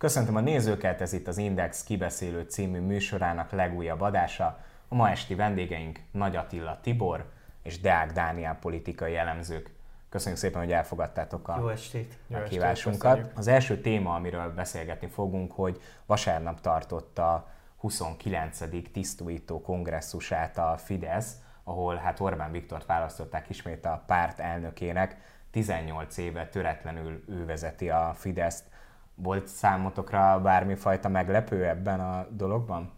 Köszöntöm a nézőket, ez itt az Index kibeszélő című műsorának legújabb adása. A ma esti vendégeink Nagy Attila Tibor és Deák Dániel politikai elemzők. Köszönjük szépen, hogy elfogadtátok a Jó estét. meghívásunkat. Az első téma, amiről beszélgetni fogunk, hogy vasárnap tartotta a 29. tisztújító kongresszusát a Fidesz, ahol hát Orbán Viktort választották ismét a párt elnökének. 18 éve töretlenül ő vezeti a Fideszt. Volt számotokra bármifajta meglepő ebben a dologban?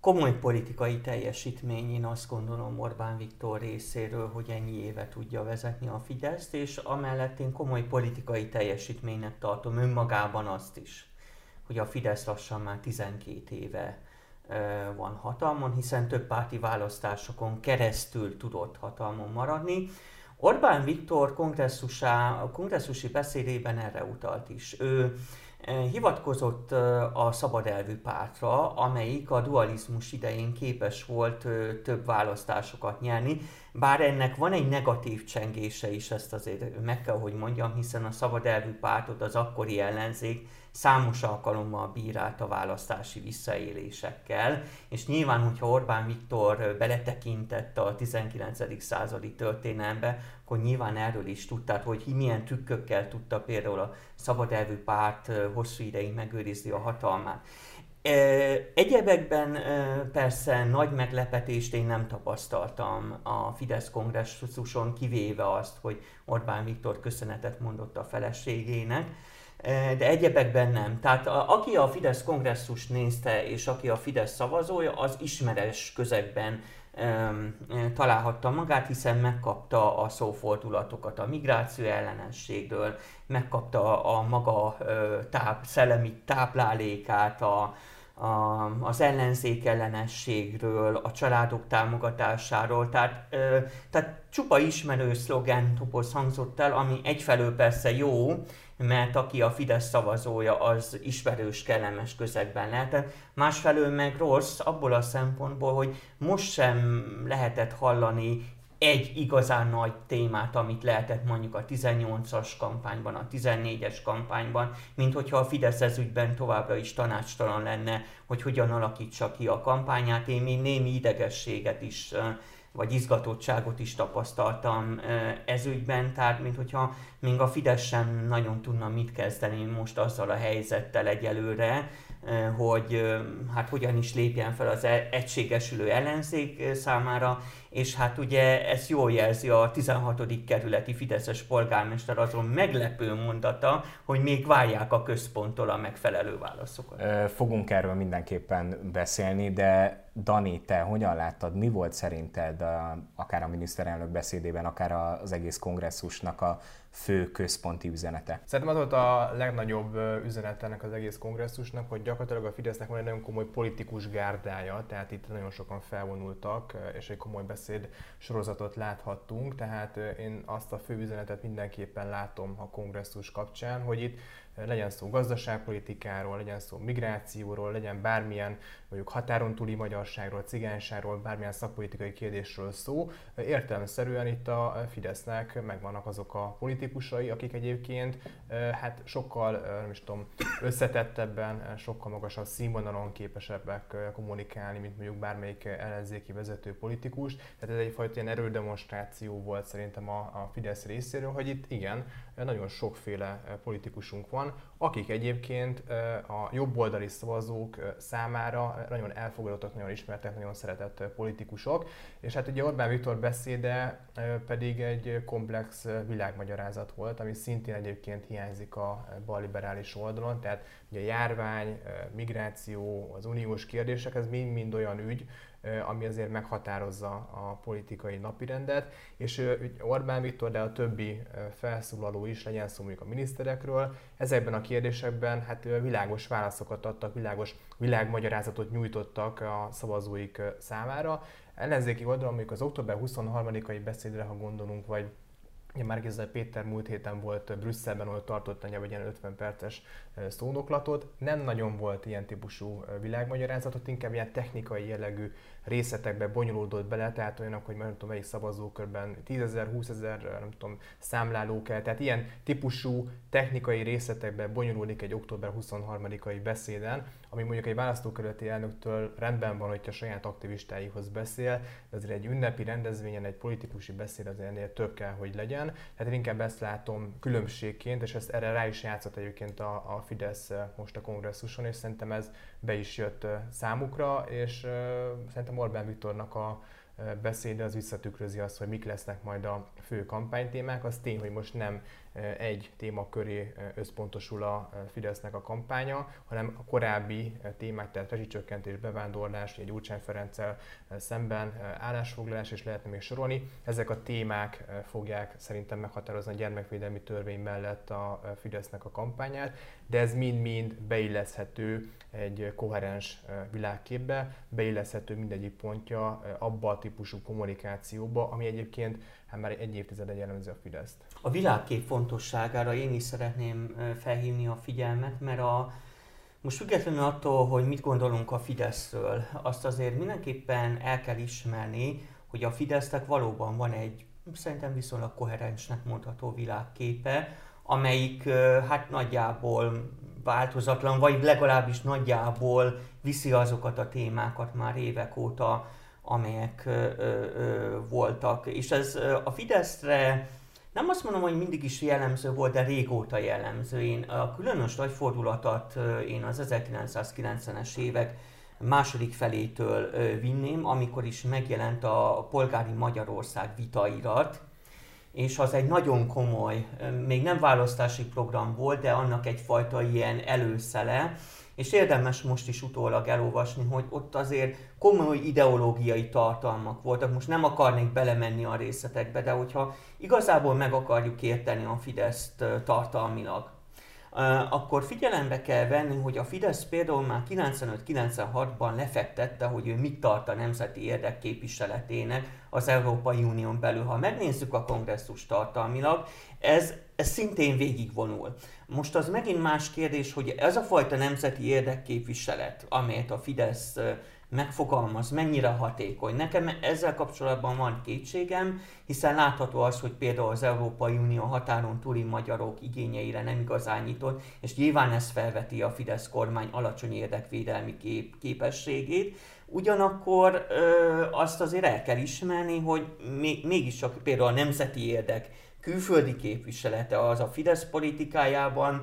Komoly politikai teljesítmény, én azt gondolom Orbán Viktor részéről, hogy ennyi éve tudja vezetni a Fideszt, és amellett én komoly politikai teljesítménynek tartom önmagában azt is, hogy a Fidesz lassan már 12 éve van hatalmon, hiszen több párti választásokon keresztül tudott hatalmon maradni. Orbán Viktor kongresszusi beszédében erre utalt is. Ő hivatkozott a szabad elvű pártra, amelyik a dualizmus idején képes volt több választásokat nyerni, bár ennek van egy negatív csengése is, ezt azért meg kell, hogy mondjam, hiszen a szabad elvű pártot az akkori ellenzék számos alkalommal bírált a választási visszaélésekkel, és nyilván, hogyha Orbán Viktor beletekintett a 19. századi történelembe, akkor nyilván erről is tudtát, hogy milyen trükkökkel tudta például a szabad elvű párt hosszú ideig megőrizni a hatalmát. Egyebekben persze nagy meglepetést én nem tapasztaltam a Fidesz kongresszuson, kivéve azt, hogy Orbán Viktor köszönetet mondott a feleségének, de egyebekben nem. Tehát a, aki a Fidesz kongresszus nézte, és aki a Fidesz szavazója, az ismeres közegben um, találhatta magát, hiszen megkapta a szófordulatokat a migráció ellenességről, megkapta a, a maga táp, szellemi táplálékát, a, a, az ellenzék ellenességről, a családok támogatásáról, tehát, ö, tehát csupa ismerő szlogen topoz hangzott el, ami egyfelől persze jó, mert aki a Fidesz szavazója, az ismerős, kellemes közegben lehetett. Másfelől meg rossz abból a szempontból, hogy most sem lehetett hallani egy igazán nagy témát, amit lehetett mondjuk a 18-as kampányban, a 14-es kampányban, mint hogyha a Fidesz ez ügyben továbbra is tanácstalan lenne, hogy hogyan alakítsa ki a kampányát. Én még némi idegességet is vagy izgatottságot is tapasztaltam ez ügyben, tehát mint hogyha még a Fidesz sem nagyon tudna mit kezdeni most azzal a helyzettel egyelőre, hogy hát hogyan is lépjen fel az e-, egységesülő ellenzék számára, és hát ugye ez jól jelzi a 16. kerületi Fideszes polgármester azon meglepő mondata, hogy még várják a központtól a megfelelő válaszokat. Fogunk erről mindenképpen beszélni, de Dani, te hogyan láttad, mi volt szerinted akár a miniszterelnök beszédében, akár az egész kongresszusnak a fő központi üzenete? Szerintem az volt a legnagyobb üzenet ennek az egész kongresszusnak, hogy gyakorlatilag a Fidesznek van egy nagyon komoly politikus gárdája, tehát itt nagyon sokan felvonultak, és egy komoly beszéd sorozatot láthattunk, tehát én azt a fő üzenetet mindenképpen látom a kongresszus kapcsán, hogy itt legyen szó gazdaságpolitikáról, legyen szó migrációról, legyen bármilyen mondjuk határon túli magyarságról, cigányságról, bármilyen szakpolitikai kérdésről szó. Értelemszerűen itt a Fidesznek megvannak azok a politikusai, akik egyébként hát sokkal, nem is tudom, összetettebben, sokkal magasabb színvonalon képesebbek kommunikálni, mint mondjuk bármelyik ellenzéki vezető politikus. Tehát ez egyfajta ilyen erődemonstráció volt szerintem a, a Fidesz részéről, hogy itt igen, nagyon sokféle politikusunk van, akik egyébként a jobboldali szavazók számára nagyon elfogadottak, nagyon ismertek, nagyon szeretett politikusok, és hát ugye Orbán Viktor beszéde pedig egy komplex világmagyarázat volt, ami szintén egyébként hiányzik a balliberális oldalon, tehát ugye a járvány, migráció, az uniós kérdések, ez mind-mind olyan ügy, ami azért meghatározza a politikai napirendet, és Orbán Viktor, de a többi felszólaló is, legyen szó mondjuk a miniszterekről, ezekben a kérdésekben hát világos válaszokat adtak, világos világmagyarázatot nyújtottak a szavazóik számára. Ellenzéki oldalon mondjuk az október 23-ai beszédre, ha gondolunk, vagy Ugye Márkizai Péter múlt héten volt Brüsszelben, ahol tartott egy ilyen 50 perces szónoklatot. Nem nagyon volt ilyen típusú világmagyarázatot, inkább ilyen technikai jellegű részletekbe bonyolódott bele, tehát olyanok, hogy nem tudom, melyik szavazókörben 10 ezer, 20 ezer, nem tudom, számláló kell, tehát ilyen típusú technikai részletekbe bonyolódik egy október 23-ai beszéden, ami mondjuk egy választókerületi elnöktől rendben van, hogyha saját aktivistáihoz beszél, de azért egy ünnepi rendezvényen egy politikusi beszéd azért ennél több kell, hogy legyen. Tehát én inkább ezt látom különbségként, és ezt erre rá is játszott egyébként a, a Fidesz most a kongresszuson, és szerintem ez be is jött számukra, és szerintem Orbán Viktornak a beszéde az visszatükrözi azt, hogy mik lesznek majd a fő kampánytémák. Az tény, hogy most nem egy téma köré összpontosul a Fidesznek a kampánya, hanem a korábbi témák, tehát rezsicsökkentés, bevándorlás, egy Gyurcsány Ferenccel szemben állásfoglalás, és lehetne még sorolni. Ezek a témák fogják szerintem meghatározni a gyermekvédelmi törvény mellett a Fidesznek a kampányát, de ez mind-mind beilleszhető egy koherens világképbe, beilleszhető mindegyik pontja abba a típusú kommunikációba, ami egyébként hát már egy évtizede jellemző a Fideszt. A világkép fontosságára én is szeretném felhívni a figyelmet, mert a, most függetlenül attól, hogy mit gondolunk a Fideszről, azt azért mindenképpen el kell ismerni, hogy a Fidesznek valóban van egy szerintem viszonylag koherensnek mondható világképe, amelyik hát nagyjából változatlan, vagy legalábbis nagyjából viszi azokat a témákat már évek óta, amelyek ö, ö, voltak. És ez a Fideszre nem azt mondom, hogy mindig is jellemző volt, de régóta jellemző. Én a különös nagy fordulatot én az 1990-es évek második felétől vinném, amikor is megjelent a polgári Magyarország vitairat, és az egy nagyon komoly, még nem választási program volt, de annak egyfajta ilyen előszele, és érdemes most is utólag elolvasni, hogy ott azért komoly ideológiai tartalmak voltak. Most nem akarnék belemenni a részletekbe, de hogyha igazából meg akarjuk érteni a Fideszt tartalmilag, akkor figyelembe kell venni, hogy a Fidesz például már 95-96-ban lefektette, hogy ő mit tart a nemzeti érdekképviseletének az Európai Unión belül. Ha megnézzük a kongresszus tartalmilag, ez, ez szintén végigvonul. Most az megint más kérdés, hogy ez a fajta nemzeti érdekképviselet, amelyet a Fidesz megfogalmaz, mennyire hatékony. Nekem ezzel kapcsolatban van kétségem, hiszen látható az, hogy például az Európai Unió határon túli magyarok igényeire nem igazán nyitott, és nyilván ez felveti a Fidesz kormány alacsony érdekvédelmi kép, képességét. Ugyanakkor ö, azt azért el kell ismerni, hogy még, mégiscsak például a nemzeti érdek külföldi képviselete az a Fidesz politikájában,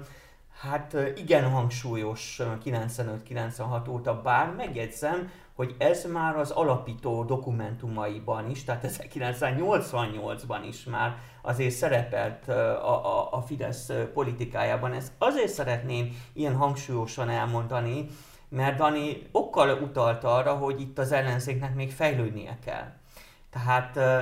hát igen hangsúlyos 95-96 óta, bár megjegyzem, hogy ez már az alapító dokumentumaiban is, tehát 1988-ban is már azért szerepelt a, a, a Fidesz politikájában. Ezt azért szeretném ilyen hangsúlyosan elmondani, mert Dani okkal utalt arra, hogy itt az ellenzéknek még fejlődnie kell. Tehát ö,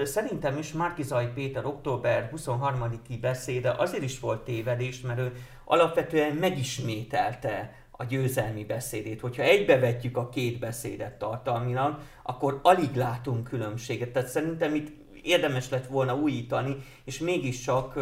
ö, szerintem is Márkizai Péter október 23-i beszéde azért is volt tévedés, mert ő alapvetően megismételte a győzelmi beszédét. Hogyha egybevetjük a két beszédet tartalmilag, akkor alig látunk különbséget. Tehát szerintem itt érdemes lett volna újítani, és mégiscsak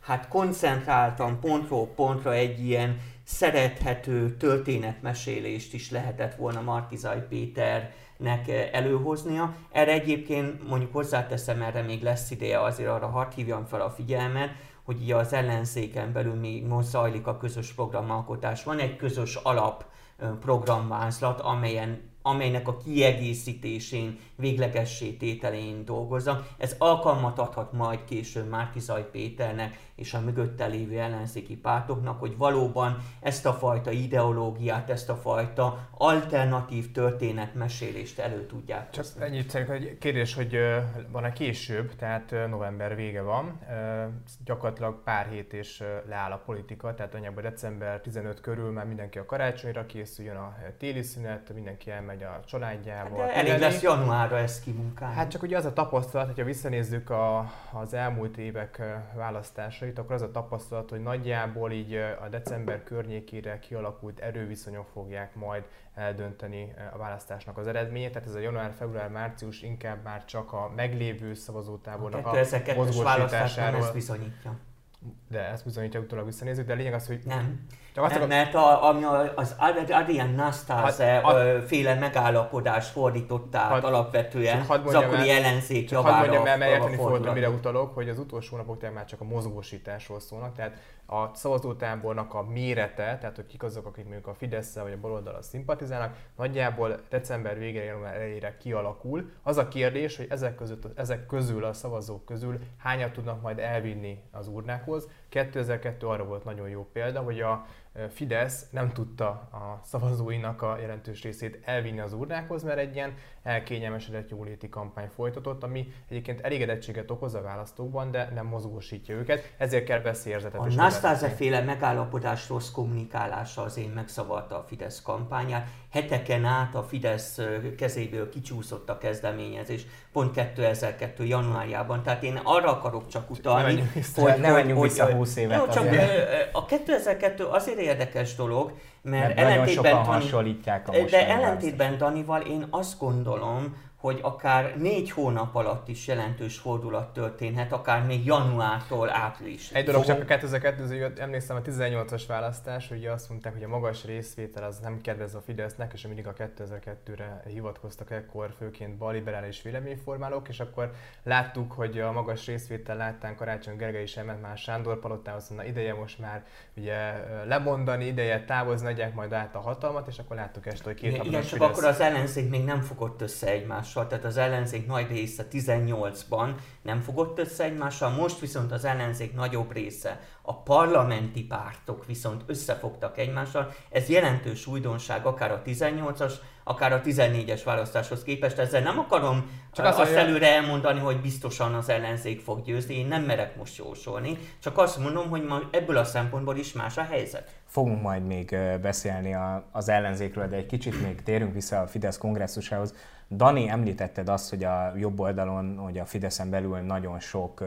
hát koncentráltan pontról pontra egy ilyen szerethető történetmesélést is lehetett volna Markizai Péternek előhoznia. Erre egyébként mondjuk hozzáteszem, erre még lesz ideje, azért arra hadd hívjam fel a figyelmet, hogy így az ellenzéken belül még most zajlik a közös programalkotás. Van egy közös alap programvázlat, amelyen amelynek a kiegészítésén, véglegessé tételén dolgozza. Ez alkalmat adhat majd később Márkizaj Péternek és a mögötte lévő ellenzéki pártoknak, hogy valóban ezt a fajta ideológiát, ezt a fajta alternatív történetmesélést elő tudják. Csak hozni. ennyit szerintem egy kérdés, hogy van-e később, tehát november vége van, gyakorlatilag pár hét és leáll a politika, tehát anyagban december 15 körül már mindenki a karácsonyra készüljön, a téli szünet, mindenki elmegy a családjával. Hát elég lesz januárra ezt kimunkálni. Hát csak ugye az a tapasztalat, hogyha visszanézzük a, az elmúlt évek választásait, számít, akkor az a tapasztalat, hogy nagyjából így a december környékére kialakult erőviszonyok fogják majd eldönteni a választásnak az eredményét. Tehát ez a január, február, március inkább már csak a meglévő szavazótábornak a, a mozgósításáról. ezt bizonyítja de ezt bizonyítja utólag visszanézzük, de a lényeg az, hogy... Nem. Csak azt nem, mert a, ami az Adrian Nastase hát, féle megállapodás fordították had, alapvetően az akkori ellenzék javára. Hadd mondjam el, mert érteni fogod, mire utalok, hogy az utolsó napok már csak a mozgósításról szólnak, tehát a szavazótábornak a mérete, tehát hogy kik azok, akik mondjuk a fidesz vagy a baloldal szimpatizálnak, nagyjából december végére, január elejére kialakul. Az a kérdés, hogy ezek, között, ezek közül, a szavazók közül hányat tudnak majd elvinni az urnákhoz. 2002 arra volt nagyon jó példa, hogy a Fidesz nem tudta a szavazóinak a jelentős részét elvinni az urnákhoz, mert egy ilyen elkényelmesedett jóléti kampány folytatott, ami egyébként elégedettséget okoz a választókban, de nem mozgósítja őket, ezért kell beszélzetet. A Nastase féle megállapodás rossz kommunikálása az én megszavarta a Fidesz kampányát. Heteken át a Fidesz kezéből kicsúszott a kezdeményezés, pont 2002. januárjában. Tehát én arra akarok csak utalni, ne hogy... Ne menjünk vissza 20 évet. Jó, csak a 2002 azért érdekes dolog, mert, mert ellentétben Dani, hasonlítják a De ellentétben Danival én azt gondolom, hogy akár négy hónap alatt is jelentős fordulat történhet, akár még januártól április. Egy dolog csak a 2002 emlékszem a 18-as választás, ugye azt mondták, hogy a magas részvétel az nem kedvez a Fidesznek, és mindig a 2002-re hivatkoztak ekkor főként baliberális véleményformálók, és akkor láttuk, hogy a magas részvétel láttán Karácsony Gergely is elment már Sándor palotához, na ideje most már ugye lemondani, ideje távozni, adják majd át a hatalmat, és akkor láttuk ezt, hogy két Igen, csak Fidesz... akkor az ellenzék még nem fogott össze egymás egymással, tehát az ellenzék nagy része 18-ban nem fogott össze egymással, most viszont az ellenzék nagyobb része, a parlamenti pártok viszont összefogtak egymással. Ez jelentős újdonság akár a 18-as, akár a 14-es választáshoz képest. Ezzel nem akarom csak azt, azt előre elmondani, hogy biztosan az ellenzék fog győzni, én nem merek most jósolni, csak azt mondom, hogy ma ebből a szempontból is más a helyzet. Fogunk majd még beszélni az ellenzékről, de egy kicsit még térünk vissza a Fidesz kongresszusához. Dani, említetted azt, hogy a jobb oldalon, hogy a Fideszen belül nagyon sok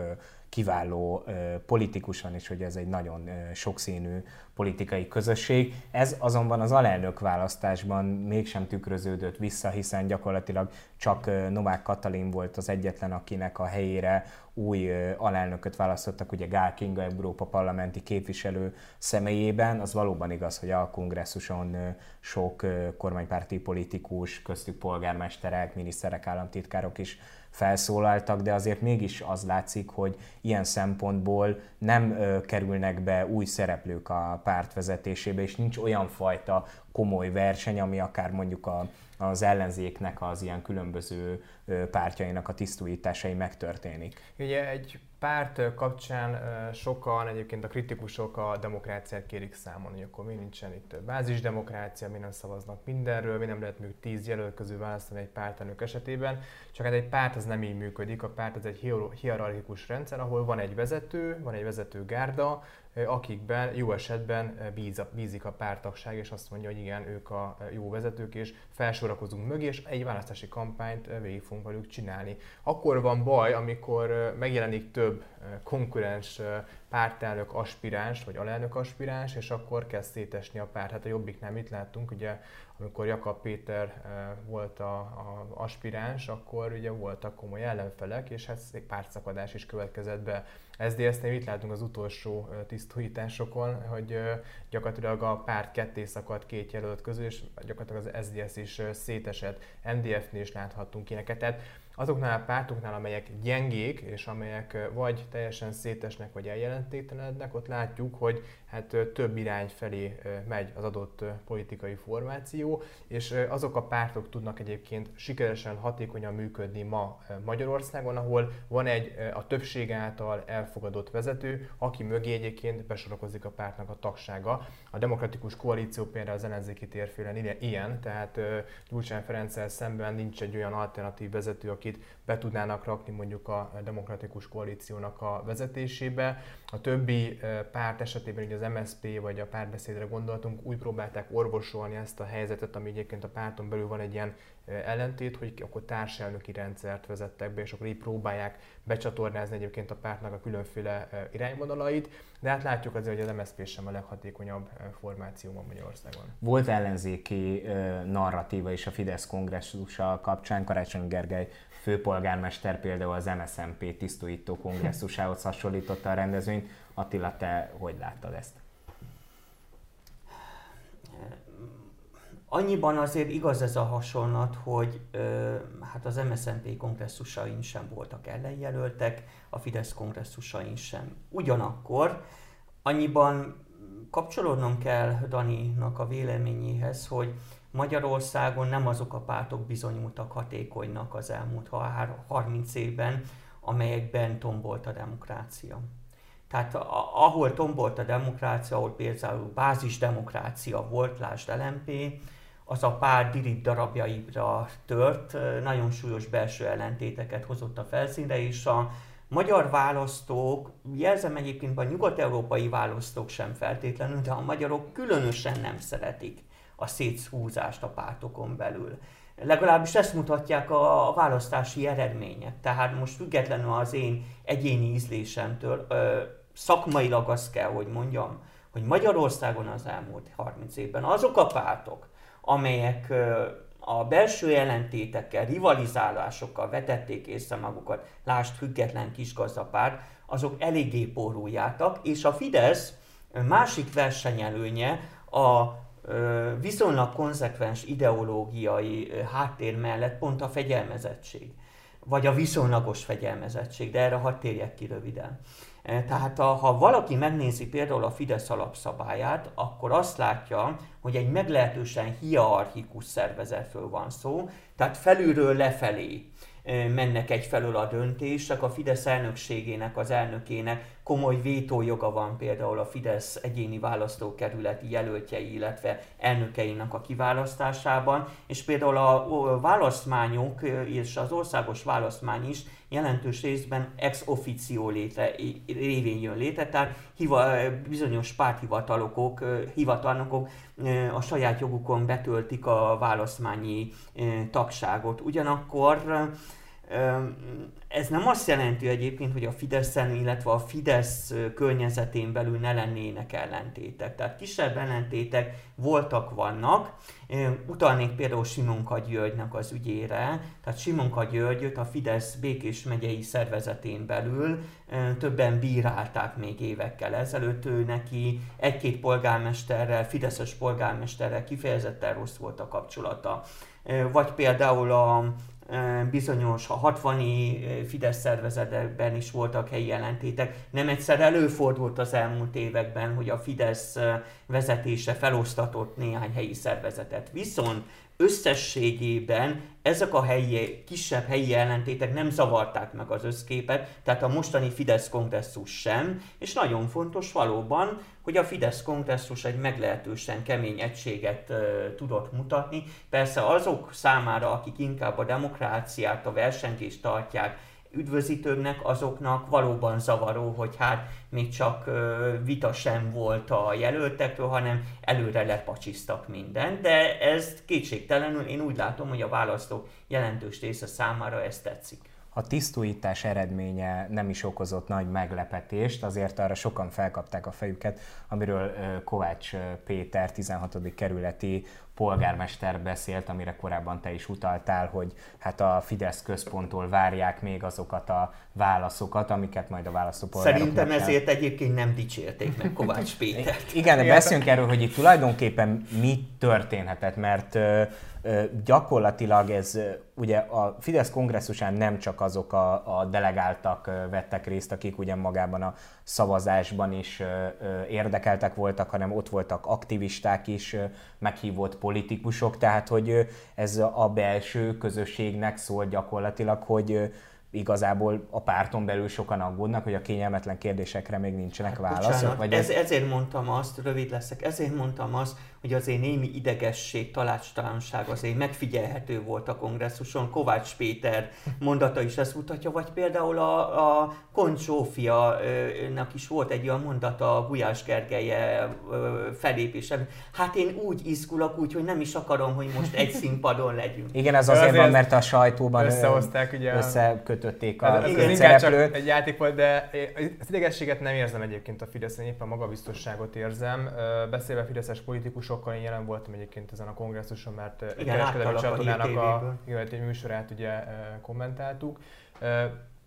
kiváló politikus van, és hogy ez egy nagyon sokszínű politikai közösség. Ez azonban az alelnök választásban mégsem tükröződött vissza, hiszen gyakorlatilag csak Novák Katalin volt az egyetlen, akinek a helyére új alelnököt választottak, ugye Gál Kinga Európa parlamenti képviselő személyében. Az valóban igaz, hogy a kongresszuson sok kormánypárti politikus, köztük polgármesterek, miniszterek, államtitkárok is felszólaltak, de azért mégis az látszik, hogy ilyen szempontból nem ö, kerülnek be új szereplők a párt vezetésébe, és nincs olyan fajta komoly verseny, ami akár mondjuk a, az ellenzéknek az ilyen különböző pártjainak a tisztújításai megtörténik. Ugye egy párt kapcsán sokan, egyébként a kritikusok a demokráciát kérik számon, hogy akkor mi nincsen itt bázisdemokrácia, mi nem szavaznak mindenről, mi nem lehet mondjuk tíz jelölt közül választani egy pártanők esetében, csak hát egy párt az nem így működik, a párt az egy hierarchikus rendszer, ahol van egy vezető, van egy vezető gárda, akikben jó esetben bíz, bízik a pártagság, és azt mondja, hogy igen, ők a jó vezetők, és felsorakozunk mögé, és egy választási kampányt végig fogunk velük csinálni. Akkor van baj, amikor megjelenik több konkurens pártelnök aspiráns, vagy alelnök aspiráns, és akkor kezd szétesni a párt. Hát a Jobbiknál mit láttunk, ugye amikor Jakab Péter volt a, a aspiráns, akkor ugye voltak komoly ellenfelek, és hát egy pártszakadás is következett be. SZDSZ-nél itt látunk az utolsó tisztújításokon, hogy gyakorlatilag a párt ketté szakadt két jelölt közül, és gyakorlatilag az SZDSZ is szétesett. MDF-nél is láthattunk ilyeneket. Tehát azoknál a pártoknál, amelyek gyengék, és amelyek vagy teljesen szétesnek, vagy eljelentéktelenednek, ott látjuk, hogy hát több irány felé megy az adott politikai formáció, és azok a pártok tudnak egyébként sikeresen, hatékonyan működni ma Magyarországon, ahol van egy a többség által elfogadott vezető, aki mögé egyébként besorokozik a pártnak a tagsága. A demokratikus koalíció például az ellenzéki térfélen ilyen, tehát Gyurcsány Ferenccel szemben nincs egy olyan alternatív vezető, akit be tudnának rakni mondjuk a demokratikus koalíciónak a vezetésébe. A többi párt esetében, ugye az MSP vagy a párbeszédre gondoltunk, úgy próbálták orvosolni ezt a helyzetet, ami egyébként a párton belül van egy ilyen ellentét, hogy akkor társelnöki rendszert vezettek be, és akkor így próbálják becsatornázni egyébként a pártnak a különféle irányvonalait, de hát látjuk azért, hogy az MSZP sem a leghatékonyabb formáció ma Magyarországon. Volt ellenzéki narratíva is a Fidesz kongresszusa kapcsán, Karácsony Gergely főpolgármester például az MSZMP tisztújító kongresszusához hasonlította a rendezvényt. Attila, te hogy láttad ezt? Annyiban azért igaz ez a hasonlat, hogy ö, hát az MSZNP kongresszusain sem voltak ellenjelöltek, a Fidesz kongresszusain sem. Ugyanakkor annyiban kapcsolódnom kell Daninak a véleményéhez, hogy Magyarországon nem azok a pártok bizonyultak hatékonynak az elmúlt 30 évben, amelyekben tombolt a demokrácia. Tehát ahol tombolt a demokrácia, ahol például bázis demokrácia volt, lásd LMP, az a pár dirit darabjaira tört, nagyon súlyos belső ellentéteket hozott a felszínre, és a magyar választók, jelzem egyébként a nyugat-európai választók sem feltétlenül, de a magyarok különösen nem szeretik a szétszhúzást a pártokon belül. Legalábbis ezt mutatják a választási eredmények. Tehát most függetlenül az én egyéni ízlésemtől, szakmailag azt kell, hogy mondjam, hogy Magyarországon az elmúlt 30 évben azok a pártok, amelyek a belső ellentétekkel, rivalizálásokkal vetették észre magukat, lást független kisgazdapárt, azok eléggé poruljátok, és a Fidesz másik versenyelőnye a viszonylag konzekvens ideológiai háttér mellett pont a fegyelmezettség, vagy a viszonylagos fegyelmezettség, de erre hadd térjek ki röviden. Eh, tehát a, ha valaki megnézi például a Fidesz alapszabályát, akkor azt látja, hogy egy meglehetősen hierarchikus szervezetről van szó, tehát felülről lefelé mennek egyfelől a döntések. A Fidesz elnökségének, az elnökének komoly vétójoga van például a Fidesz egyéni választókerületi jelöltjei, illetve elnökeinek a kiválasztásában, és például a választmányok és az országos választmány is jelentős részben ex officio létre, révén jön létre, tehát hiva, bizonyos párthivatalokok, hivatalnokok a saját jogukon betöltik a választmányi tagságot. Ugyanakkor ez nem azt jelenti egyébként, hogy a Fideszen, illetve a Fidesz környezetén belül ne lennének ellentétek. Tehát kisebb ellentétek voltak, vannak. Utalnék például Simonka Györgynek az ügyére. Tehát Simonka Györgyöt a Fidesz Békés megyei szervezetén belül többen bírálták még évekkel ezelőtt. Ő neki egy-két polgármesterrel, Fideszes polgármesterrel kifejezetten rossz volt a kapcsolata. Vagy például a bizonyos, a 60-i Fidesz szervezetben is voltak helyi jelentétek. Nem egyszer előfordult az elmúlt években, hogy a Fidesz vezetése felosztatott néhány helyi szervezetet. Viszont összességében ezek a helyi, kisebb helyi ellentétek nem zavarták meg az összképet, tehát a mostani Fidesz kongresszus sem, és nagyon fontos valóban, hogy a Fidesz kongresszus egy meglehetősen kemény egységet uh, tudott mutatni. Persze azok számára, akik inkább a demokráciát, a versengést tartják üdvözítőbbnek, azoknak valóban zavaró, hogy hát még csak vita sem volt a jelöltekről, hanem előre lepacsisztak mindent, de ez kétségtelenül én úgy látom, hogy a választók jelentős része számára ez tetszik. A tisztújítás eredménye nem is okozott nagy meglepetést, azért arra sokan felkapták a fejüket, amiről Kovács Péter, 16. kerületi polgármester beszélt, amire korábban te is utaltál, hogy hát a Fidesz központtól várják még azokat a válaszokat, amiket majd a választópolgárok Szerintem ezért egyébként nem dicsérték meg Kovács Pétert. Igen, de beszéljünk erről, hogy itt tulajdonképpen mi történhetett, mert gyakorlatilag ez ugye a Fidesz kongresszusán nem csak azok a, a delegáltak vettek részt, akik ugye magában a szavazásban is érdekeltek voltak, hanem ott voltak aktivisták is, meghívott politikusok, tehát hogy ez a belső közösségnek szól gyakorlatilag, hogy igazából a párton belül sokan aggódnak, hogy a kényelmetlen kérdésekre még nincsenek hát, válaszok? Bocsánat, vagy ez, ezért mondtam azt, rövid leszek, ezért mondtam azt, hogy azért némi idegesség, talácstalanság azért megfigyelhető volt a kongresszuson. Kovács Péter mondata is ezt mutatja, vagy például a, a Koncsófia-nak is volt egy olyan mondata a Gulyás Gergelye felépésen. Hát én úgy izgulok, úgy, hogy nem is akarom, hogy most egy színpadon legyünk. Igen, ez azért, azért van, mert a sajtóban összehozták, ugye összekötötték a ez, ez inkább csak egy játék volt, de az idegességet nem érzem egyébként a Fidesz, én éppen magabiztosságot érzem. Beszélve fideszes politikusokkal, én jelen voltam egyébként ezen a kongresszuson, mert egy kereskedelmi csatornának a, a, egy műsorát ugye kommentáltuk.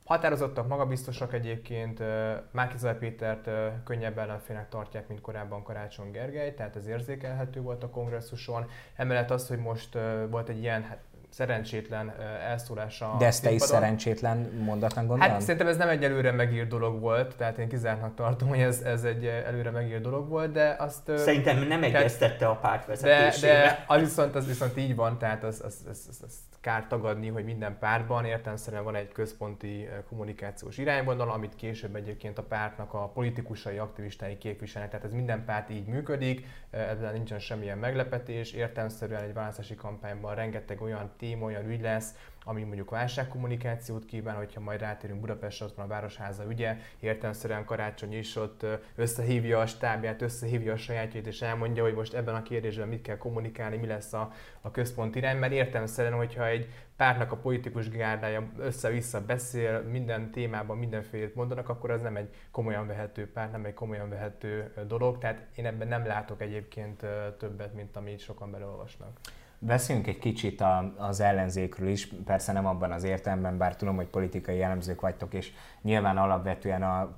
Határozottak, magabiztosak egyébként, Márkizaj Pétert könnyebb ellenfélnek tartják, mint korábban Karácsony Gergely, tehát ez érzékelhető volt a kongresszuson. Emellett az, hogy most volt egy ilyen hát, szerencsétlen elszólása. De ezt te is szerencsétlen mondatlan gondolom? Hát szerintem ez nem egy előre megírt dolog volt, tehát én kizártnak tartom, hogy ez, ez egy előre megírt dolog volt, de azt... Szerintem nem egyeztette a párt De, de az viszont, az viszont így van, tehát az, az, az, az, az kár tagadni, hogy minden pártban értelemszerűen van egy központi kommunikációs irányvonal, amit később egyébként a pártnak a politikusai, aktivistái képviselnek. Tehát ez minden párt így működik, ebben nincsen semmilyen meglepetés. Értelemszerűen egy választási kampányban rengeteg olyan téma, olyan ügy lesz, ami mondjuk válságkommunikációt kíván, hogyha majd rátérünk Budapestre, ott van a Városháza ügye, értelemszerűen Karácsony is ott összehívja a stábját, összehívja a sajátjait, és elmondja, hogy most ebben a kérdésben mit kell kommunikálni, mi lesz a, a központ irány, mert értelemszerűen, hogyha egy pártnak a politikus gárdája össze-vissza beszél, minden témában mindenfélét mondanak, akkor az nem egy komolyan vehető párt, nem egy komolyan vehető dolog, tehát én ebben nem látok egyébként többet, mint amit sokan belolvasnak. Beszéljünk egy kicsit az ellenzékről is, persze nem abban az értelemben, bár tudom, hogy politikai jellemzők vagytok, és nyilván alapvetően a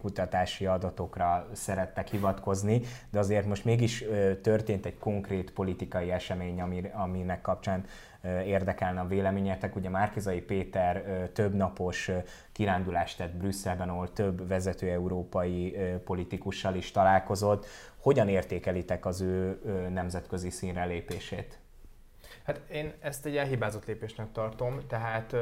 kutatási adatokra szerettek hivatkozni, de azért most mégis történt egy konkrét politikai esemény, aminek kapcsán érdekelne a véleményetek. Ugye Márkizai Péter több napos kirándulást tett Brüsszelben, ahol több vezető európai politikussal is találkozott. Hogyan értékelitek az ő nemzetközi színre lépését? Hát én ezt egy elhibázott lépésnek tartom, tehát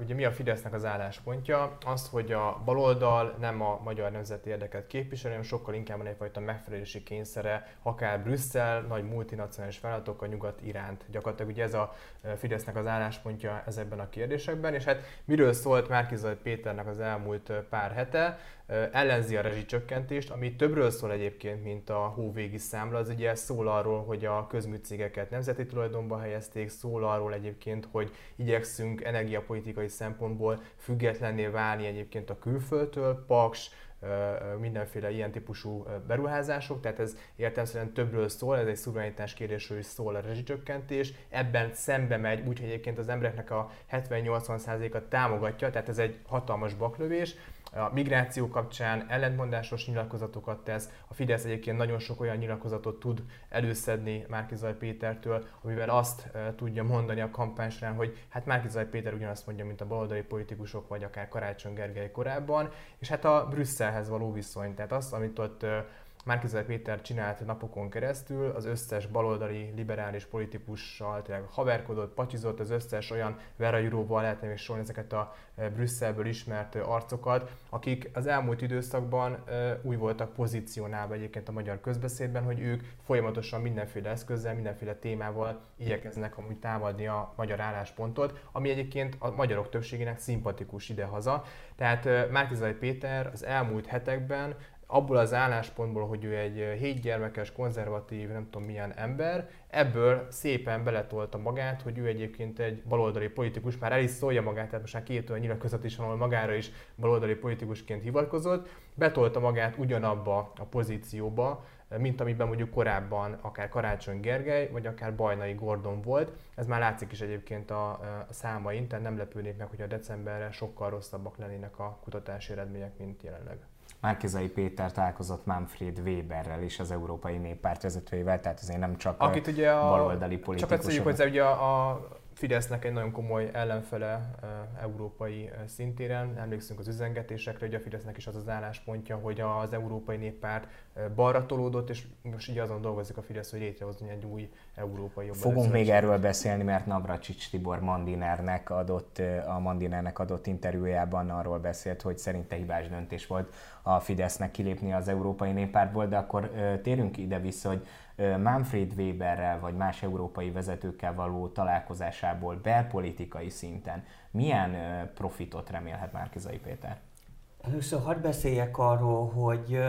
ugye mi a Fidesznek az álláspontja? Az, hogy a baloldal nem a magyar nemzeti érdeket képvisel, hanem sokkal inkább van egyfajta megfelelési kényszere, akár Brüsszel, nagy multinacionális vállalatok a nyugat iránt. Gyakorlatilag ugye ez a Fidesznek az álláspontja ezekben a kérdésekben, és hát miről szólt Márkizaj Péternek az elmúlt pár hete? Ellenzi a rezsicsökkentést, ami többről szól egyébként, mint a hóvégi számla. Az ugye szól arról, hogy a közműcégeket nemzeti tulajdonba helyezték, szól arról egyébként, hogy igyekszünk energiapolitikai szempontból függetlenné válni egyébként a külföldtől, Paks, mindenféle ilyen típusú beruházások, tehát ez értelemszerűen többről szól, ez egy szuverenitás kérdésről is szól a rezsicsökkentés, ebben szembe megy, úgyhogy egyébként az embereknek a 70-80%-a támogatja, tehát ez egy hatalmas baklövés, a migráció kapcsán ellentmondásos nyilatkozatokat tesz. A Fidesz egyébként nagyon sok olyan nyilatkozatot tud előszedni Márkizaj Pétertől, amivel azt tudja mondani a kampány során, hogy hát Márkizaj Péter ugyanazt mondja, mint a baloldali politikusok, vagy akár Karácsony Gergely korábban, és hát a Brüsszelhez való viszony, tehát azt, amit ott Márkizaj Péter csinált napokon keresztül, az összes baloldali liberális politikussal tényleg haverkodott, pacsizott, az összes olyan Vera Juróval lehetne még sorolni ezeket a e, Brüsszelből ismert e, arcokat, akik az elmúlt időszakban e, úgy voltak pozícionálva egyébként a magyar közbeszédben, hogy ők folyamatosan mindenféle eszközzel, mindenféle témával igyekeznek amúgy támadni a magyar álláspontot, ami egyébként a magyarok többségének szimpatikus idehaza. Tehát Márkizai Péter az elmúlt hetekben abból az álláspontból, hogy ő egy hétgyermekes, konzervatív, nem tudom milyen ember, ebből szépen beletolta magát, hogy ő egyébként egy baloldali politikus, már el is szólja magát, tehát most már két olyan nyilatkozat is van, ahol magára is baloldali politikusként hivatkozott, betolta magát ugyanabba a pozícióba, mint amiben mondjuk korábban akár Karácsony Gergely, vagy akár Bajnai Gordon volt. Ez már látszik is egyébként a, a számain, tehát nem lepődnék meg, hogy a decemberre sokkal rosszabbak lennének a kutatási eredmények, mint jelenleg. Márkizai Péter találkozott Manfred Weberrel is az Európai Néppárt vezetőjével, tehát azért nem csak Akit ugye a, baloldali politikusok. Csak azt hogy ugye a, a Fidesznek egy nagyon komoly ellenfele európai szintéren. Emlékszünk az üzengetésekre, hogy a Fidesznek is az az álláspontja, hogy az Európai Néppárt balra tolódott, és most így azon dolgozik a Fidesz, hogy létrehozni egy új európai jobb Fogunk még erről beszélni, mert Navracsics Tibor Mandinernek adott, a Mandinernek adott interjújában arról beszélt, hogy szerinte hibás döntés volt a Fidesznek kilépni az Európai Néppártból, de akkor térünk ide vissza, hogy Manfred Weberrel vagy más európai vezetőkkel való találkozásából belpolitikai szinten milyen profitot remélhet Márkizai Péter? Először hadd beszéljek arról, hogy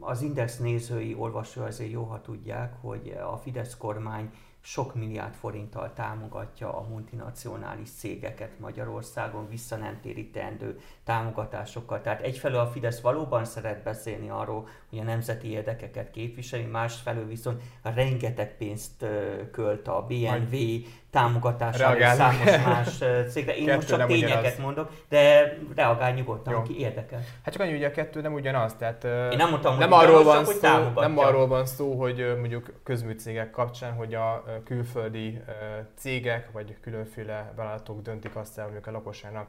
az Index nézői, olvasói azért jó, ha tudják, hogy a Fidesz kormány sok milliárd forinttal támogatja a multinacionális cégeket Magyarországon visszanemtérítendő támogatásokkal. Tehát egyfelől a Fidesz valóban szeret beszélni arról, hogy a nemzeti érdekeket képviseli, másfelől viszont rengeteg pénzt költ a BNV támogatására és számos más cégre. Én most csak tényeket ugyanaz. mondok, de reagálj nyugodtan, Jó. ki érdekel. Hát csak annyi, hogy a kettő nem ugyanaz. Tehát, Én nem mondtam, nem hogy arról van szó, Nem arról van szó, hogy mondjuk közműcégek kapcsán, hogy a külföldi cégek vagy különféle vállalatok döntik azt el, hogy a lakosságnak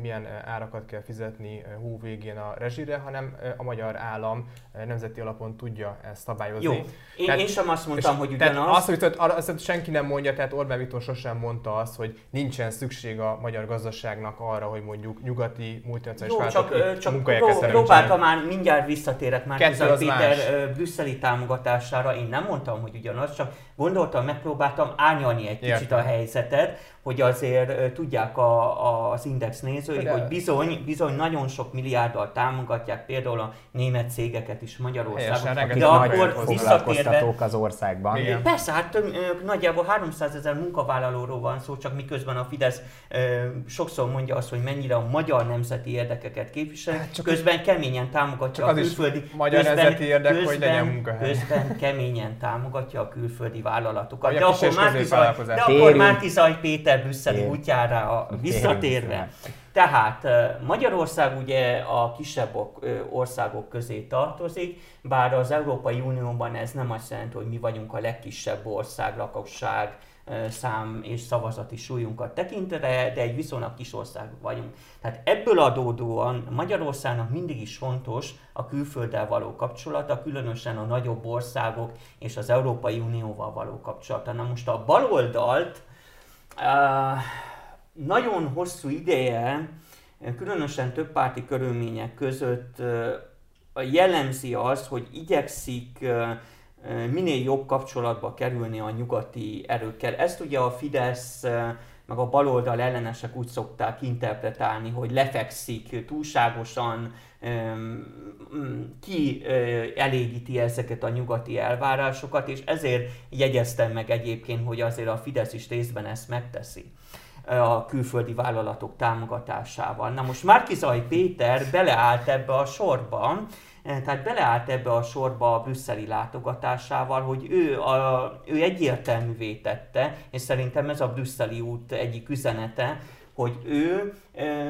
milyen árakat kell fizetni hó végén a rezsire, hanem a magyar állam nemzeti alapon tudja ezt szabályozni. Jó, én, tehát, én sem azt mondtam, hogy ugyanaz. Azt, hogy azt, senki nem mondja, tehát Orbán Viktor sosem mondta azt, hogy nincsen szükség a magyar gazdaságnak arra, hogy mondjuk nyugati multinacionális vállalatok csak, munkahelyeket pró- próbáltam már, mindjárt visszatérek már Péter más. brüsszeli támogatására. Én nem mondtam, hogy ugyanaz, csak gondoltam, megpróbáltam árnyalni egy kicsit Értem. a helyzetet, hogy azért tudják a, az Index nézői, hogy bizony, bizony nagyon sok milliárddal támogatják például a német cégeket is Magyarországon. Helyesen, de akkor visszatérve... az országban. Igen. Persze, hát nagyjából 300 ezer munkavállalóról van szó, csak miközben a Fidesz ö, sokszor mondja azt, hogy mennyire a magyar nemzeti érdekeket képvisel, hát csak közben az... keményen támogatja csak a külföldi... magyar közben, nemzeti érdek, közben, hogy legyen munkahely. Közben keményen támogatja a külföldi vállalatokat. De akkor, Márkizaj, de akkor Márkizaj Péter Péter brüsszeli útjára visszatérve. Tehát Magyarország ugye a kisebb országok közé tartozik, bár az Európai Unióban ez nem azt jelenti, hogy mi vagyunk a legkisebb ország, lakosság, szám és szavazati súlyunkat tekintve, de egy viszonylag kis ország vagyunk. Tehát ebből adódóan Magyarországnak mindig is fontos a külfölddel való kapcsolata, különösen a nagyobb országok és az Európai Unióval való kapcsolata. Na most a baloldalt nagyon hosszú ideje, különösen több párti körülmények között jellemzi az, hogy igyekszik minél jobb kapcsolatba kerülni a nyugati erőkkel. Ezt ugye a Fidesz meg a baloldal ellenesek úgy szokták interpretálni, hogy lefekszik túlságosan, ki elégíti ezeket a nyugati elvárásokat, és ezért jegyeztem meg egyébként, hogy azért a Fidesz is részben ezt megteszi a külföldi vállalatok támogatásával. Na most Márkizai Péter beleállt ebbe a sorba, tehát beleállt ebbe a sorba a brüsszeli látogatásával, hogy ő, a, ő egyértelművé tette, és szerintem ez a brüsszeli út egyik üzenete, hogy ő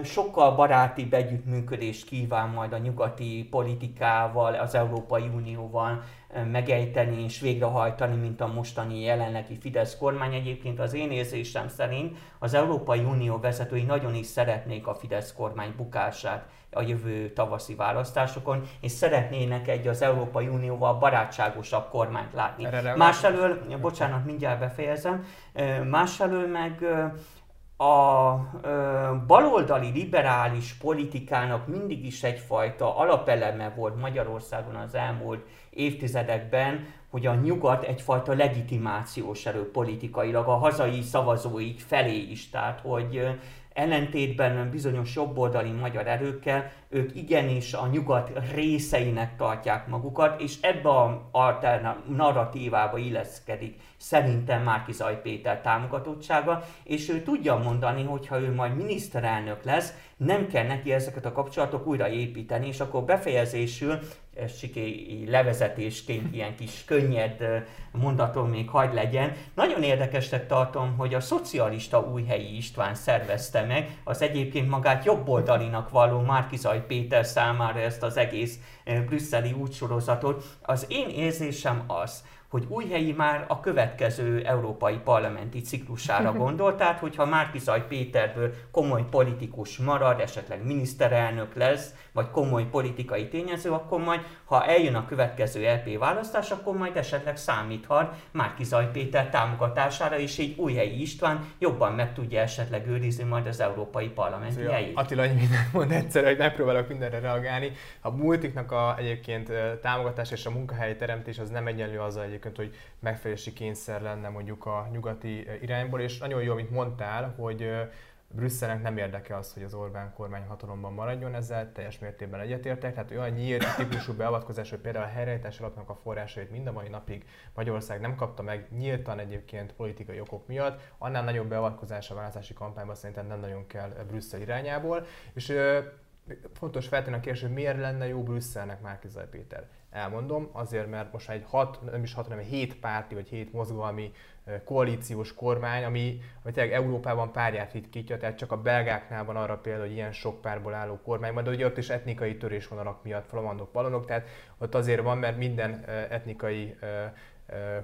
sokkal barátibb együttműködést kíván majd a nyugati politikával, az Európai Unióval megejteni és végrehajtani, mint a mostani jelenlegi Fidesz kormány. Egyébként az én érzésem szerint az Európai Unió vezetői nagyon is szeretnék a Fidesz kormány bukását a jövő tavaszi választásokon, és szeretnének egy az Európai Unióval barátságosabb kormányt látni. Másfelől, bocsánat, mindjárt befejezem, másfelől meg a ö, baloldali liberális politikának mindig is egyfajta alapeleme volt Magyarországon az elmúlt évtizedekben, hogy a nyugat egyfajta legitimációs erő politikailag a hazai szavazóik felé is, tehát hogy ellentétben bizonyos jobboldali magyar erőkkel, ők igenis a nyugat részeinek tartják magukat, és ebbe a narratívába illeszkedik szerintem Márkizaj Péter támogatottsága, és ő tudja mondani, hogy ha ő majd miniszterelnök lesz, nem kell neki ezeket a kapcsolatok újraépíteni, és akkor befejezésül ez siké levezetésként ilyen kis könnyed mondatom még hagy legyen. Nagyon érdekesnek tartom, hogy a szocialista újhelyi István szervezte meg az egyébként magát jobboldalinak való Márkizaj Péter számára ezt az egész brüsszeli útsorozatot. Az én érzésem az, hogy Újhelyi már a következő európai parlamenti ciklusára gondol, tehát hogyha Márkizaj Péterből komoly politikus marad, esetleg miniszterelnök lesz, vagy komoly politikai tényező, akkor majd, ha eljön a következő LP választás, akkor majd esetleg számíthat Márkizaj Péter támogatására, és így Újhelyi István jobban meg tudja esetleg őrizni majd az európai parlamenti helyét. Attila annyi mindent mond egyszer, hogy megpróbálok mindenre reagálni. A multiknak a egyébként támogatás és a munkahelyi teremtés az nem egyenlő azzal egyébként, hogy megfelelési kényszer lenne mondjuk a nyugati irányból, és nagyon jó, amit mondtál, hogy Brüsszelnek nem érdeke az, hogy az Orbán kormány hatalomban maradjon, ezzel teljes mértékben egyetértek. Tehát olyan nyílt típusú beavatkozás, hogy például a helyreállítás alapnak a forrásait mind a mai napig Magyarország nem kapta meg nyíltan egyébként politikai okok miatt, annál nagyobb beavatkozás a választási kampányban szerintem nem nagyon kell Brüsszel irányából. És fontos feltenni a kérdés, hogy miért lenne jó Brüsszelnek Márkizaj Péter. Elmondom, azért, mert most egy hat, nem is hat, hanem hét párti vagy hét mozgalmi koalíciós kormány, ami, ami tényleg Európában párját ritkítja, tehát csak a belgáknál van arra példa, hogy ilyen sok párból álló kormány van, de ugye ott is etnikai törésvonalak miatt flamandok, balonok, tehát ott azért van, mert minden etnikai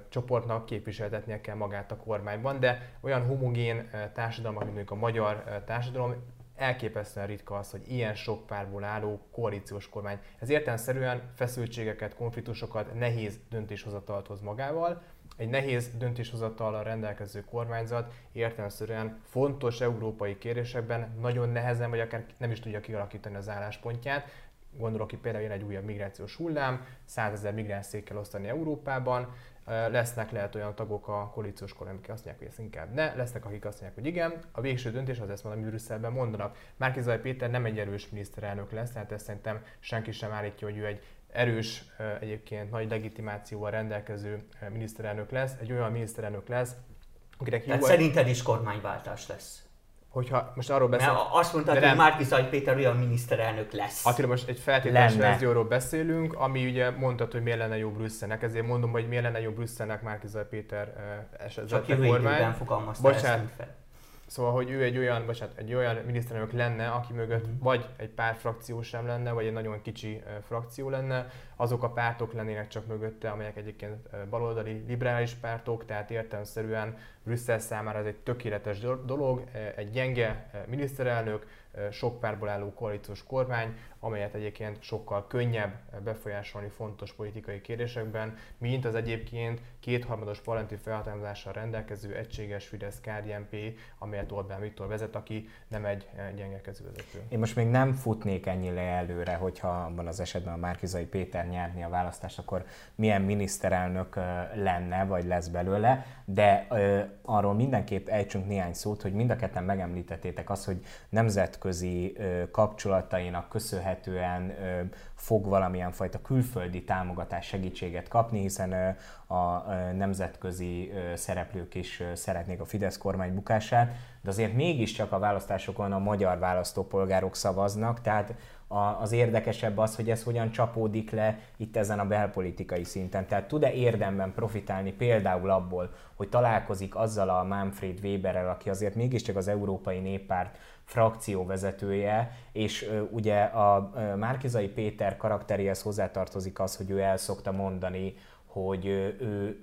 csoportnak képviseltetnie kell magát a kormányban, de olyan homogén társadalmak, mint mondjuk a magyar társadalom, elképesztően ritka az, hogy ilyen sok párból álló koalíciós kormány. Ez értelemszerűen feszültségeket, konfliktusokat, nehéz döntéshozatalt hoz magával. Egy nehéz döntéshozatallal rendelkező kormányzat értelemszerűen fontos európai kérdésekben nagyon nehezen, vagy akár nem is tudja kialakítani az álláspontját. Gondolok itt például jön egy újabb migrációs hullám, 100 ezer migráns kell osztani Európában, lesznek lehet olyan tagok a koalíciós kormány, akik azt mondják, hogy ezt inkább ne, lesznek, akik azt mondják, hogy igen. A végső döntés az ezt mondom, amit Brüsszelben mondanak. Márkizaj Péter nem egy erős miniszterelnök lesz, tehát ezt szerintem senki sem állítja, hogy ő egy erős, egyébként nagy legitimációval rendelkező miniszterelnök lesz, egy olyan miniszterelnök lesz, akinek Tehát jó szerinted is kormányváltás lesz? Hogyha most arról beszélünk... Azt mondtad, hogy Márki Péter olyan miniszterelnök lesz. Attila, most egy feltételes verzióról beszélünk, ami ugye mondtad, hogy miért lenne jó Brüsszelnek, ezért mondom, hogy miért lenne jó Brüsszelnek Márki Péter esetleg Csak jövő időben fogalmazta Bocsánat, ezt fel. Szóval, hogy ő egy olyan, bocsánat, egy olyan miniszterelnök lenne, aki mögött mm. vagy egy pár frakció sem lenne, vagy egy nagyon kicsi frakció lenne, azok a pártok lennének csak mögötte, amelyek egyébként baloldali liberális pártok, tehát értelemszerűen Brüsszel számára ez egy tökéletes dolog, egy gyenge miniszterelnök, sok párból álló koalíciós kormány, amelyet egyébként sokkal könnyebb befolyásolni fontos politikai kérdésekben, mint az egyébként kétharmados parlamenti felhatalmazással rendelkező egységes fidesz KDNP, amelyet Orbán Viktor vezet, aki nem egy gyenge vezető. Én most még nem futnék ennyire előre, hogyha abban az esetben a Márkizai Péter nyerni a választást, akkor milyen miniszterelnök lenne, vagy lesz belőle, de arról mindenképp ejtsünk néhány szót, hogy mind a ketten megemlítettétek azt, hogy nemzetközi kapcsolatainak köszönhetően fog valamilyen fajta külföldi támogatás, segítséget kapni, hiszen a nemzetközi szereplők is szeretnék a Fidesz kormány bukását, de azért mégiscsak a választásokon a magyar választópolgárok szavaznak, tehát az érdekesebb az, hogy ez hogyan csapódik le itt ezen a belpolitikai szinten. Tehát tud-e érdemben profitálni például abból, hogy találkozik azzal a Manfred Weberrel, aki azért mégiscsak az Európai Néppárt frakcióvezetője, és ugye a Márkizai Péter karakteréhez hozzátartozik az, hogy ő el szokta mondani, hogy ő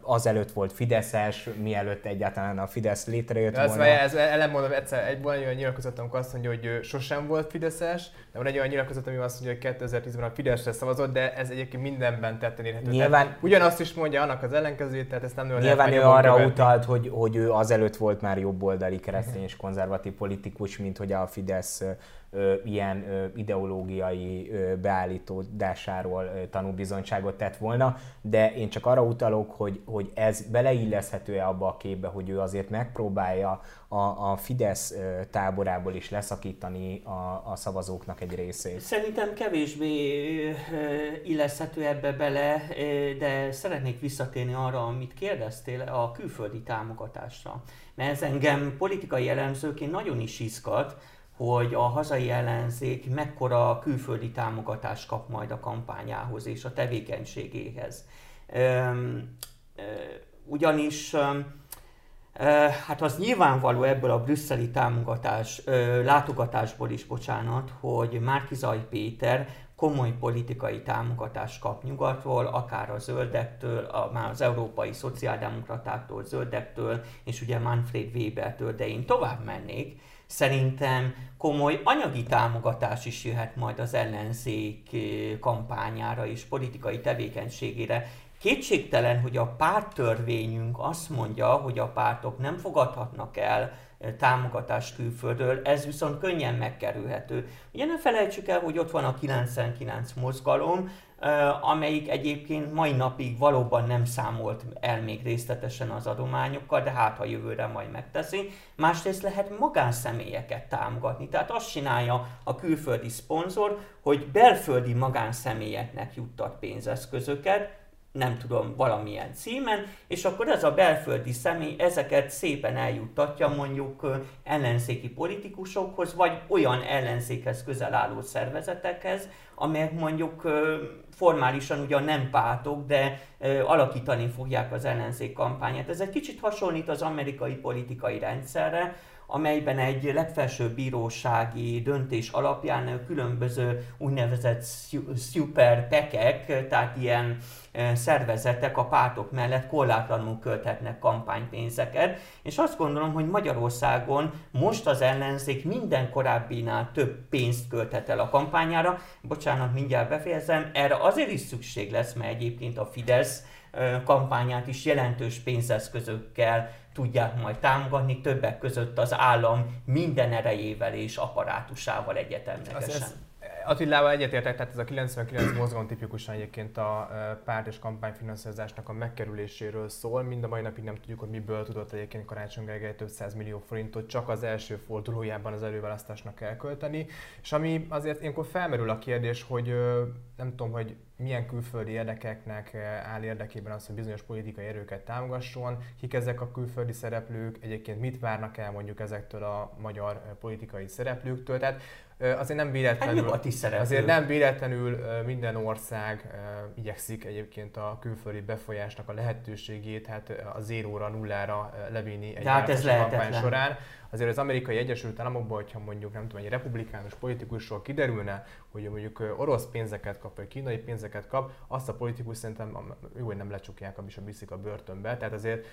azelőtt volt Fideszes, mielőtt egyáltalán a Fidesz létrejött de volna. Ez, ez mondom, egyszer egy olyan nyilatkozat, amikor azt mondja, hogy ő sosem volt Fideszes, de van egy olyan nyilatkozat, ami azt mondja, hogy 2010-ben a Fideszre szavazott, de ez egyébként mindenben tetten érhető. Nyilván, tehát ugyanazt is mondja annak az ellenkezőjét, tehát ezt nem Nyilván ő arra követni. utalt, hogy, hogy ő azelőtt volt már jobboldali keresztény és konzervatív politikus, mint hogy a Fidesz ilyen ideológiai beállítódásáról tanúbizonyságot tett volna, de én csak arra utalok, hogy, hogy ez beleilleszhető-e abba a képbe, hogy ő azért megpróbálja a, a Fidesz táborából is leszakítani a, a szavazóknak egy részét. Szerintem kevésbé illeszhető ebbe bele, de szeretnék visszatérni arra, amit kérdeztél, a külföldi támogatásra. Mert ez engem politikai elemzőként nagyon is izgat, hogy a hazai ellenzék mekkora külföldi támogatást kap majd a kampányához és a tevékenységéhez. Ugyanis hát az nyilvánvaló ebből a brüsszeli támogatás, látogatásból is, bocsánat, hogy Márkizaj Péter komoly politikai támogatást kap nyugatról, akár a zöldektől, a, már az európai szociáldemokratáktól, zöldektől, és ugye Manfred Webertől, de én tovább mennék, Szerintem komoly anyagi támogatás is jöhet majd az ellenzék eh, kampányára és politikai tevékenységére. Kétségtelen, hogy a párttörvényünk azt mondja, hogy a pártok nem fogadhatnak el eh, támogatást külföldről, ez viszont könnyen megkerülhető. Ugye ne felejtsük el, hogy ott van a 99 mozgalom, amelyik egyébként mai napig valóban nem számolt el még részletesen az adományokkal, de hát ha jövőre majd megteszi. Másrészt lehet magánszemélyeket támogatni, tehát azt csinálja a külföldi szponzor, hogy belföldi magánszemélyeknek juttat pénzeszközöket, nem tudom, valamilyen címen, és akkor ez a belföldi személy ezeket szépen eljuttatja mondjuk ellenzéki politikusokhoz, vagy olyan ellenzékhez közel álló szervezetekhez, amelyek mondjuk formálisan ugyan nem pártok, de alakítani fogják az ellenzék kampányát. Ez egy kicsit hasonlít az amerikai politikai rendszerre, amelyben egy legfelsőbb bírósági döntés alapján különböző úgynevezett super pekek, tehát ilyen szervezetek a pártok mellett korlátlanul költhetnek kampánypénzeket, és azt gondolom, hogy Magyarországon most az ellenzék minden korábbinál több pénzt költhet el a kampányára. Bocsánat, mindjárt befejezem. Erre azért is szükség lesz, mert egyébként a Fidesz kampányát is jelentős pénzeszközökkel tudják majd támogatni, többek között az állam minden erejével és apparátusával egyetemlegesen. Attilával egyetértek, tehát ez a 99 mozgalom tipikusan egyébként a párt és kampányfinanszírozásnak a megkerüléséről szól. Mind a mai napig nem tudjuk, hogy miből tudott egyébként Karácsony Gergely több millió forintot csak az első fordulójában az előválasztásnak elkölteni. És ami azért ilyenkor felmerül a kérdés, hogy nem tudom, hogy milyen külföldi érdekeknek áll érdekében az, hogy bizonyos politikai erőket támogasson, kik ezek a külföldi szereplők, egyébként mit várnak el mondjuk ezektől a magyar politikai szereplőktől. Tehát azért nem véletlenül, hát azért nem véletlenül minden ország igyekszik egyébként a külföldi befolyásnak a lehetőségét hát a zéróra, nullára levinni egy hát ez kampány során. Azért az amerikai Egyesült Államokban, hogyha mondjuk nem tudom, egy republikánus politikusról kiderülne, hogy mondjuk orosz pénzeket kap, vagy kínai pénzeket kap, azt a politikus szerintem jó, hogy nem lecsukják, is a viszik a börtönbe. Tehát azért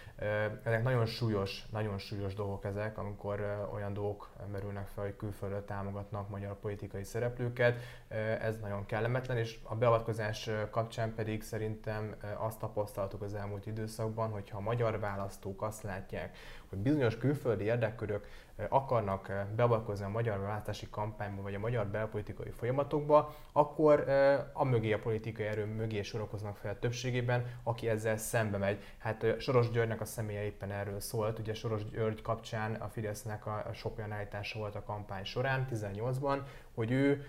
ezek nagyon súlyos, nagyon súlyos dolgok ezek, amikor olyan dolgok merülnek fel, hogy külföldről támogatnak magyar politikai szereplőket. Ez nagyon kellemetlen, és a beavatkozás kapcsán pedig szerintem azt tapasztaltuk az elmúlt időszakban, hogyha a magyar választók azt látják, hogy bizonyos külföldi érdekkörök akarnak beavatkozni a magyar választási kampányba vagy a magyar belpolitikai folyamatokba, akkor a mögé a politikai erő mögé sorokoznak fel többségében, aki ezzel szembe megy. Hát Soros Györgynek a személye éppen erről szólt, ugye Soros György kapcsán a Fidesznek a sok olyan állítása volt a kampány során, 18-ban, hogy ő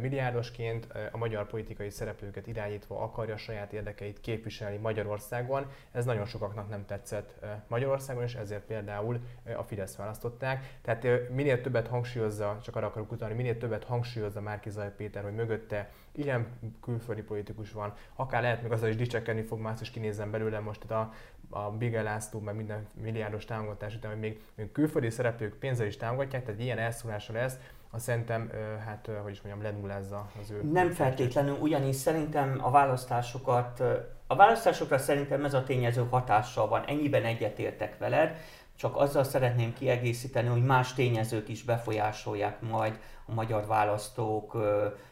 milliárdosként a magyar politikai szereplőket irányítva akarja saját érdekeit képviselni Magyarországon. Ez nagyon sokaknak nem tetszett Magyarországon, és ezért például a Fidesz választották. Tehát minél többet hangsúlyozza, csak arra akarok utalni, minél többet hangsúlyozza Márki Zaj Péter, hogy mögötte ilyen külföldi politikus van, akár lehet még azzal is dicsekedni fog, már is kinézem belőle most itt a, a Bigel László, meg minden milliárdos támogatás után, hogy még, még külföldi szereplők pénzzel is támogatják, tehát ilyen elszólása lesz, azt szerintem, hát hogy is mondjam, lenullázza az ő... Nem feltétlenül, ugyanis szerintem a választásokat, a választásokra szerintem ez a tényező hatással van, ennyiben egyetértek veled, csak azzal szeretném kiegészíteni, hogy más tényezők is befolyásolják majd a magyar választók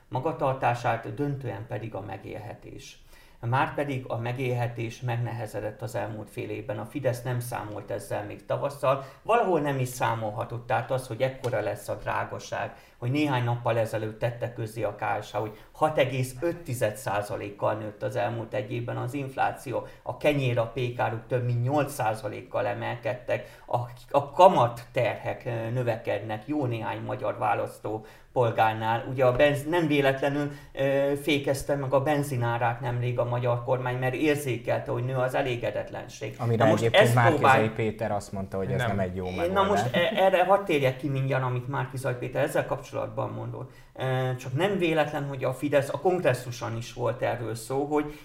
magatartását, döntően pedig a megélhetés. Márpedig a megélhetés megnehezedett az elmúlt fél évben. A Fidesz nem számolt ezzel még tavasszal, valahol nem is számolhatott. Tehát az, hogy ekkora lesz a drágaság, hogy néhány nappal ezelőtt tette közé a KSH, hogy 6,5%-kal nőtt az elmúlt egy évben az infláció, a kenyér, a pékáruk több mint 8%-kal emelkedtek, a, a kamat terhek növekednek jó néhány magyar választó polgárnál. Ugye a benz, nem véletlenül ö, fékezte meg a benzinárát nemrég a magyar kormány, mert érzékelte, hogy nő az elégedetlenség. Amire na most egyébként Márkizai Péter azt mondta, hogy ez nem, nem egy jó megoldás. Na most e, erre hadd térjek ki mindjárt, amit Márkizai Péter ezzel kapcsolatban mondott. Csak nem véletlen, hogy a Fidesz a kongresszuson is volt erről szó, hogy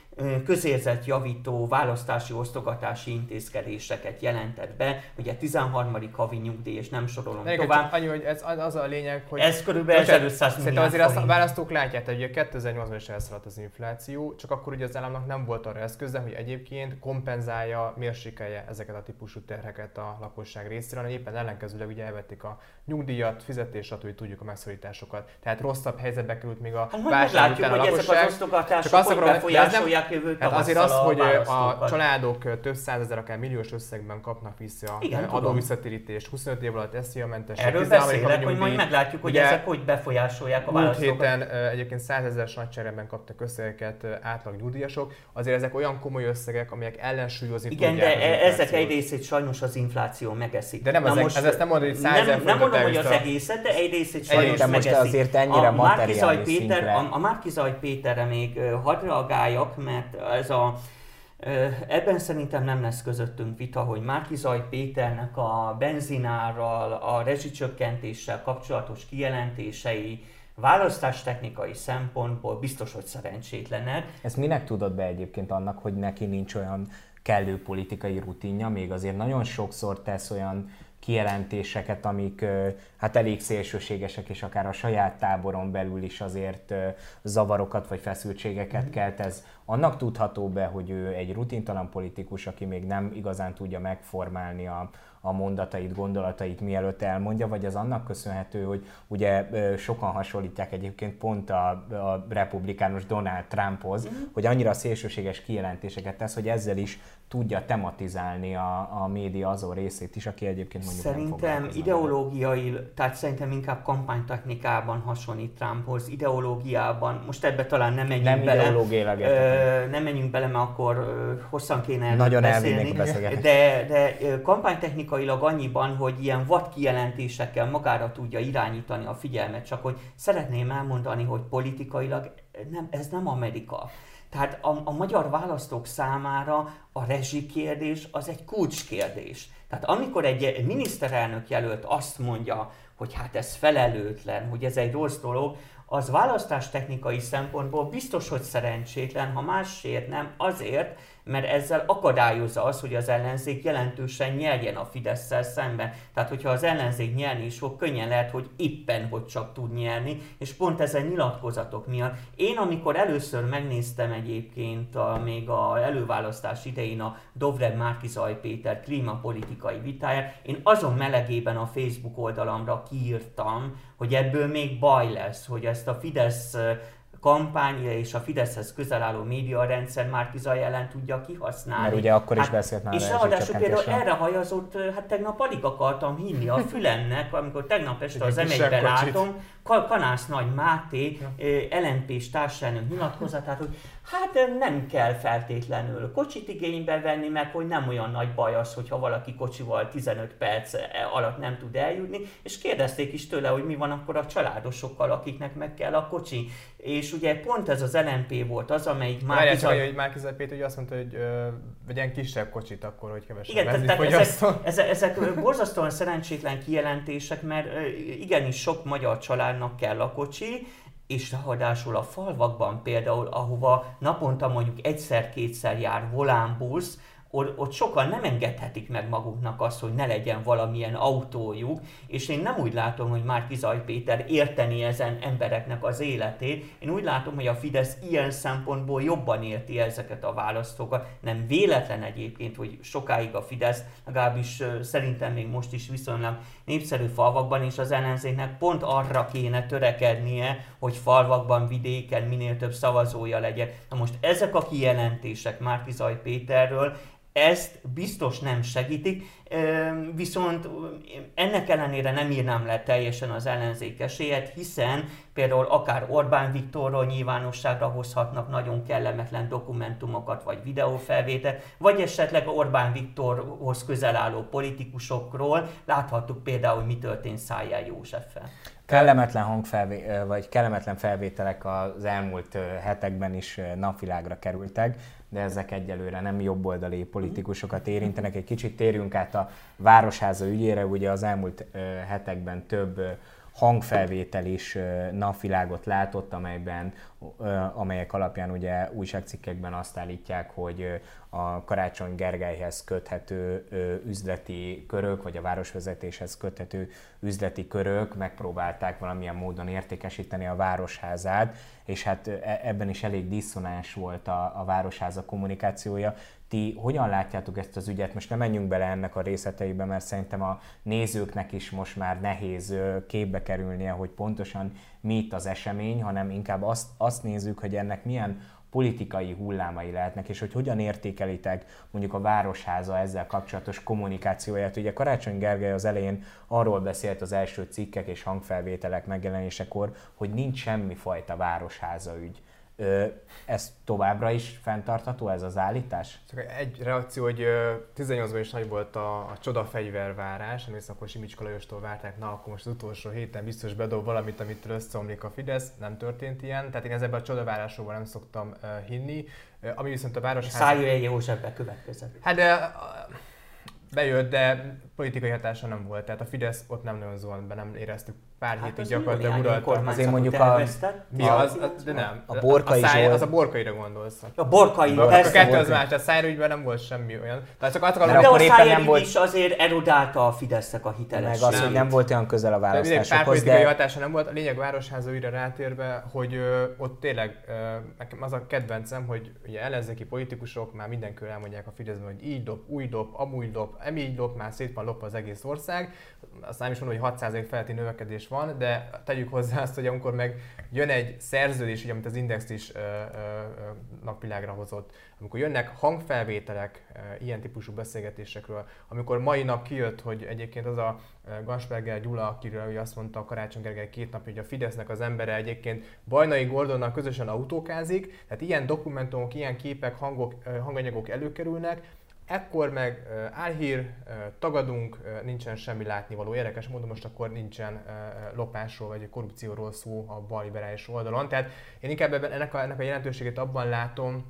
közérzetjavító választási osztogatási intézkedéseket jelentett be, ugye 13. havi nyugdíj, és nem sorolom De tovább. Annyi, hogy ez az a lényeg, hogy... Ez körülbelül 1500 Szerintem azért azt a választók látják, hogy ugye 2008-ban is elszaladt az infláció, csak akkor ugye az államnak nem volt arra eszköze, hogy egyébként kompenzálja, mérsékelje ezeket a típusú terheket a lakosság részéről, hanem éppen ellenkezőleg ugye elvették a nyugdíjat, fizetés, stb. tudjuk a megszorításokat. Tehát rosszabb helyzetbe került még a hát válság után a lakosság. Csak azt akarom, befolyásolják nem, jövő hát azért az, hogy a, családok több százezer, akár milliós összegben kapnak vissza Igen, adóvisszatérítést, 25 év alatt SZIA-mentesség. Erről beszélek, hogy majd meglátjuk, hogy ezek hogy befolyásolják a választókat. Héten egyébként 100 ezer nagyságrenben kaptak összegeket átlag nyugdíjasok. Azért ezek olyan komoly összegek, amelyek ellensúlyozni Igen, de e- ezek egy részét sajnos az infláció megeszik. De nem az, most, ez ezt nem mondod, hogy 100 nem, nem mondom, hogy az egészet, de egy részét sajnos megeszik. azért ennyire a materiális Péter, a, a Márkizaj Péterre még hadd reagáljak, mert ez a Ebben szerintem nem lesz közöttünk vita, hogy Márkizaj Péternek a benzinárral, a rezsicsökkentéssel kapcsolatos kijelentései választástechnikai szempontból biztos, hogy szerencsétlenek. Ezt minek tudod be egyébként annak, hogy neki nincs olyan kellő politikai rutinja, még azért nagyon sokszor tesz olyan kijelentéseket, amik hát elég szélsőségesek, és akár a saját táboron belül is azért zavarokat vagy feszültségeket mm. kelt. Ez annak tudható be, hogy ő egy rutintalan politikus, aki még nem igazán tudja megformálni a, a mondatait, gondolatait mielőtt elmondja, vagy az annak köszönhető, hogy ugye sokan hasonlítják egyébként pont a, a republikánus Donald Trumphoz, mm. hogy annyira szélsőséges kijelentéseket tesz, hogy ezzel is tudja tematizálni a, a média azon részét is, aki egyébként mondjuk Szerintem nem ideológiai, tehát szerintem inkább kampánytechnikában hasonlít Trumphoz, ideológiában, most ebbe talán nem menjünk nem bele. Nem nem menjünk bele, mert akkor hosszan kéne Nagyon beszélni. De, de kampánytechnikailag annyiban, hogy ilyen vad kijelentésekkel magára tudja irányítani a figyelmet, csak hogy szeretném elmondani, hogy politikailag nem, ez nem Amerika. Tehát a, a magyar választók számára a rezsikérdés az egy kulcskérdés. Tehát amikor egy miniszterelnök jelölt azt mondja, hogy hát ez felelőtlen, hogy ez egy rossz dolog, az választástechnikai szempontból biztos, hogy szerencsétlen, ha másért nem, azért, mert ezzel akadályozza az, hogy az ellenzék jelentősen nyerjen a fidesz szemben. Tehát, hogyha az ellenzék nyerni is fog, könnyen lehet, hogy éppen hogy csak tud nyerni, és pont ezen nyilatkozatok miatt. Én, amikor először megnéztem egyébként a, még a előválasztás idején a Dovrev Márkizaj Péter klímapolitikai vitáját, én azon melegében a Facebook oldalamra kiírtam, hogy ebből még baj lesz, hogy ezt a Fidesz kampányra és a Fideszhez közel álló médiarendszer már Zaj ellen tudja kihasználni. Mert ugye akkor is hát, beszélt már És ráadásul például erre hajazott, hát tegnap alig akartam hinni a fülemnek, amikor tegnap este az m látom, Kanász Nagy Máté, ja. LNP-s társelnök nyilatkozatát, hogy hát nem kell feltétlenül kocsit igénybe venni, meg hogy nem olyan nagy baj az, hogyha valaki kocsival 15 perc alatt nem tud eljutni, és kérdezték is tőle, hogy mi van akkor a családosokkal, akiknek meg kell a kocsi. És ugye pont ez az LNP volt az, amelyik már... Várjál csak, hogy Márkizaj Péter ugye azt mondta, hogy ö, vegyen kisebb kocsit akkor, hogy kevesebb Igen, tehát ezek, ezek, ezek borzasztóan szerencsétlen kijelentések, mert igenis sok magyar családnak kell a kocsi, és ráadásul a falvakban például, ahova naponta mondjuk egyszer-kétszer jár volánbusz, ott sokan nem engedhetik meg maguknak azt, hogy ne legyen valamilyen autójuk, és én nem úgy látom, hogy már Kizaj Péter érteni ezen embereknek az életét. Én úgy látom, hogy a Fidesz ilyen szempontból jobban érti ezeket a választókat. Nem véletlen egyébként, hogy sokáig a Fidesz, legalábbis szerintem még most is viszonylag népszerű falvakban, és az ellenzéknek pont arra kéne törekednie, hogy falvakban, vidéken minél több szavazója legyen. Na most ezek a kijelentések Márki Zaj Péterről, ezt biztos nem segítik, viszont ennek ellenére nem írnám le teljesen az ellenzék esélyet, hiszen például akár Orbán Viktorról nyilvánosságra hozhatnak nagyon kellemetlen dokumentumokat vagy videófelvétel, vagy esetleg Orbán Viktorhoz közel álló politikusokról láthattuk például, mi történt Szájjel Józseffel. Kellemetlen hangfelvé- vagy kellemetlen felvételek az elmúlt hetekben is napvilágra kerültek de ezek egyelőre nem jobboldali politikusokat érintenek. Egy kicsit térjünk át a Városháza ügyére, ugye az elmúlt hetekben több hangfelvétel is napvilágot látott, amelyben, amelyek alapján ugye újságcikkekben azt állítják, hogy a Karácsony Gergelyhez köthető üzleti körök, vagy a városvezetéshez köthető üzleti körök megpróbálták valamilyen módon értékesíteni a városházát, és hát e, ebben is elég diszonás volt a, a városháza kommunikációja. Ti hogyan látjátok ezt az ügyet? Most nem menjünk bele ennek a részleteibe, mert szerintem a nézőknek is most már nehéz képbe kerülnie, hogy pontosan mi itt az esemény, hanem inkább azt, azt nézzük, hogy ennek milyen politikai hullámai lehetnek, és hogy hogyan értékelitek mondjuk a Városháza ezzel kapcsolatos kommunikációját. Ugye Karácsony Gergely az elején arról beszélt az első cikkek és hangfelvételek megjelenésekor, hogy nincs semmi fajta Városháza ügy. Ez továbbra is fenntartható, ez az állítás? Csak egy reakció, hogy 18-ban is nagy volt a, a csoda fegyvervárás, amit akkor Simicska Lajostól várták, na akkor most az utolsó héten biztos bedob valamit, amit összeomlik a Fidesz, nem történt ilyen, tehát én ezzel a csodavárásokban nem szoktam uh, hinni. Uh, ami viszont a város... Szájújegyi József bekövetkezett. Hát de uh, bejött, de politikai hatása nem volt, tehát a Fidesz ott nem nagyon zuhant be, nem éreztük pár hát hétig gyakorlatilag uralta. Azért mondjuk a... Mi az? az de nem. A, a borkai a száj, Az a borkaira gondolsz. A borkai, a, persze. A kettő az más, tehát szájrügyben nem volt semmi olyan. Tehát csak azt akarom, de akkor éppen nem volt... is azért erodálta a Fidesznek a hitelességét. Meg az, hogy nem volt olyan közel a választásokhoz. Pár politikai de... hatása nem volt. A lényeg Városháza újra rátérve, hogy ö, ott tényleg ö, nekem az a kedvencem, hogy ugye ellenzéki politikusok már mindenkül elmondják a Fideszben, hogy így dob, úgy dob, amúgy dob, emígy dob, már szét van lopva az egész ország. Azt nem is mondom, hogy 6% feletti növekedés van, de tegyük hozzá azt, hogy amikor meg jön egy szerződés, ugye, amit az Index is ö, ö, napvilágra hozott, amikor jönnek hangfelvételek ö, ilyen típusú beszélgetésekről, amikor mai nap kijött, hogy egyébként az a Gansperger Gyula, akiről ugye azt mondta a Karácsony Gergely két nap, hogy a Fidesznek az embere egyébként Bajnai Gordonnal közösen autókázik, tehát ilyen dokumentumok, ilyen képek, hangok, hanganyagok előkerülnek, Ekkor meg álhír, tagadunk, nincsen semmi látnivaló. Érdekes módon most akkor nincsen lopásról vagy korrupcióról szó a balliberális oldalon. Tehát én inkább ebben, ennek, a, ennek a jelentőségét abban látom,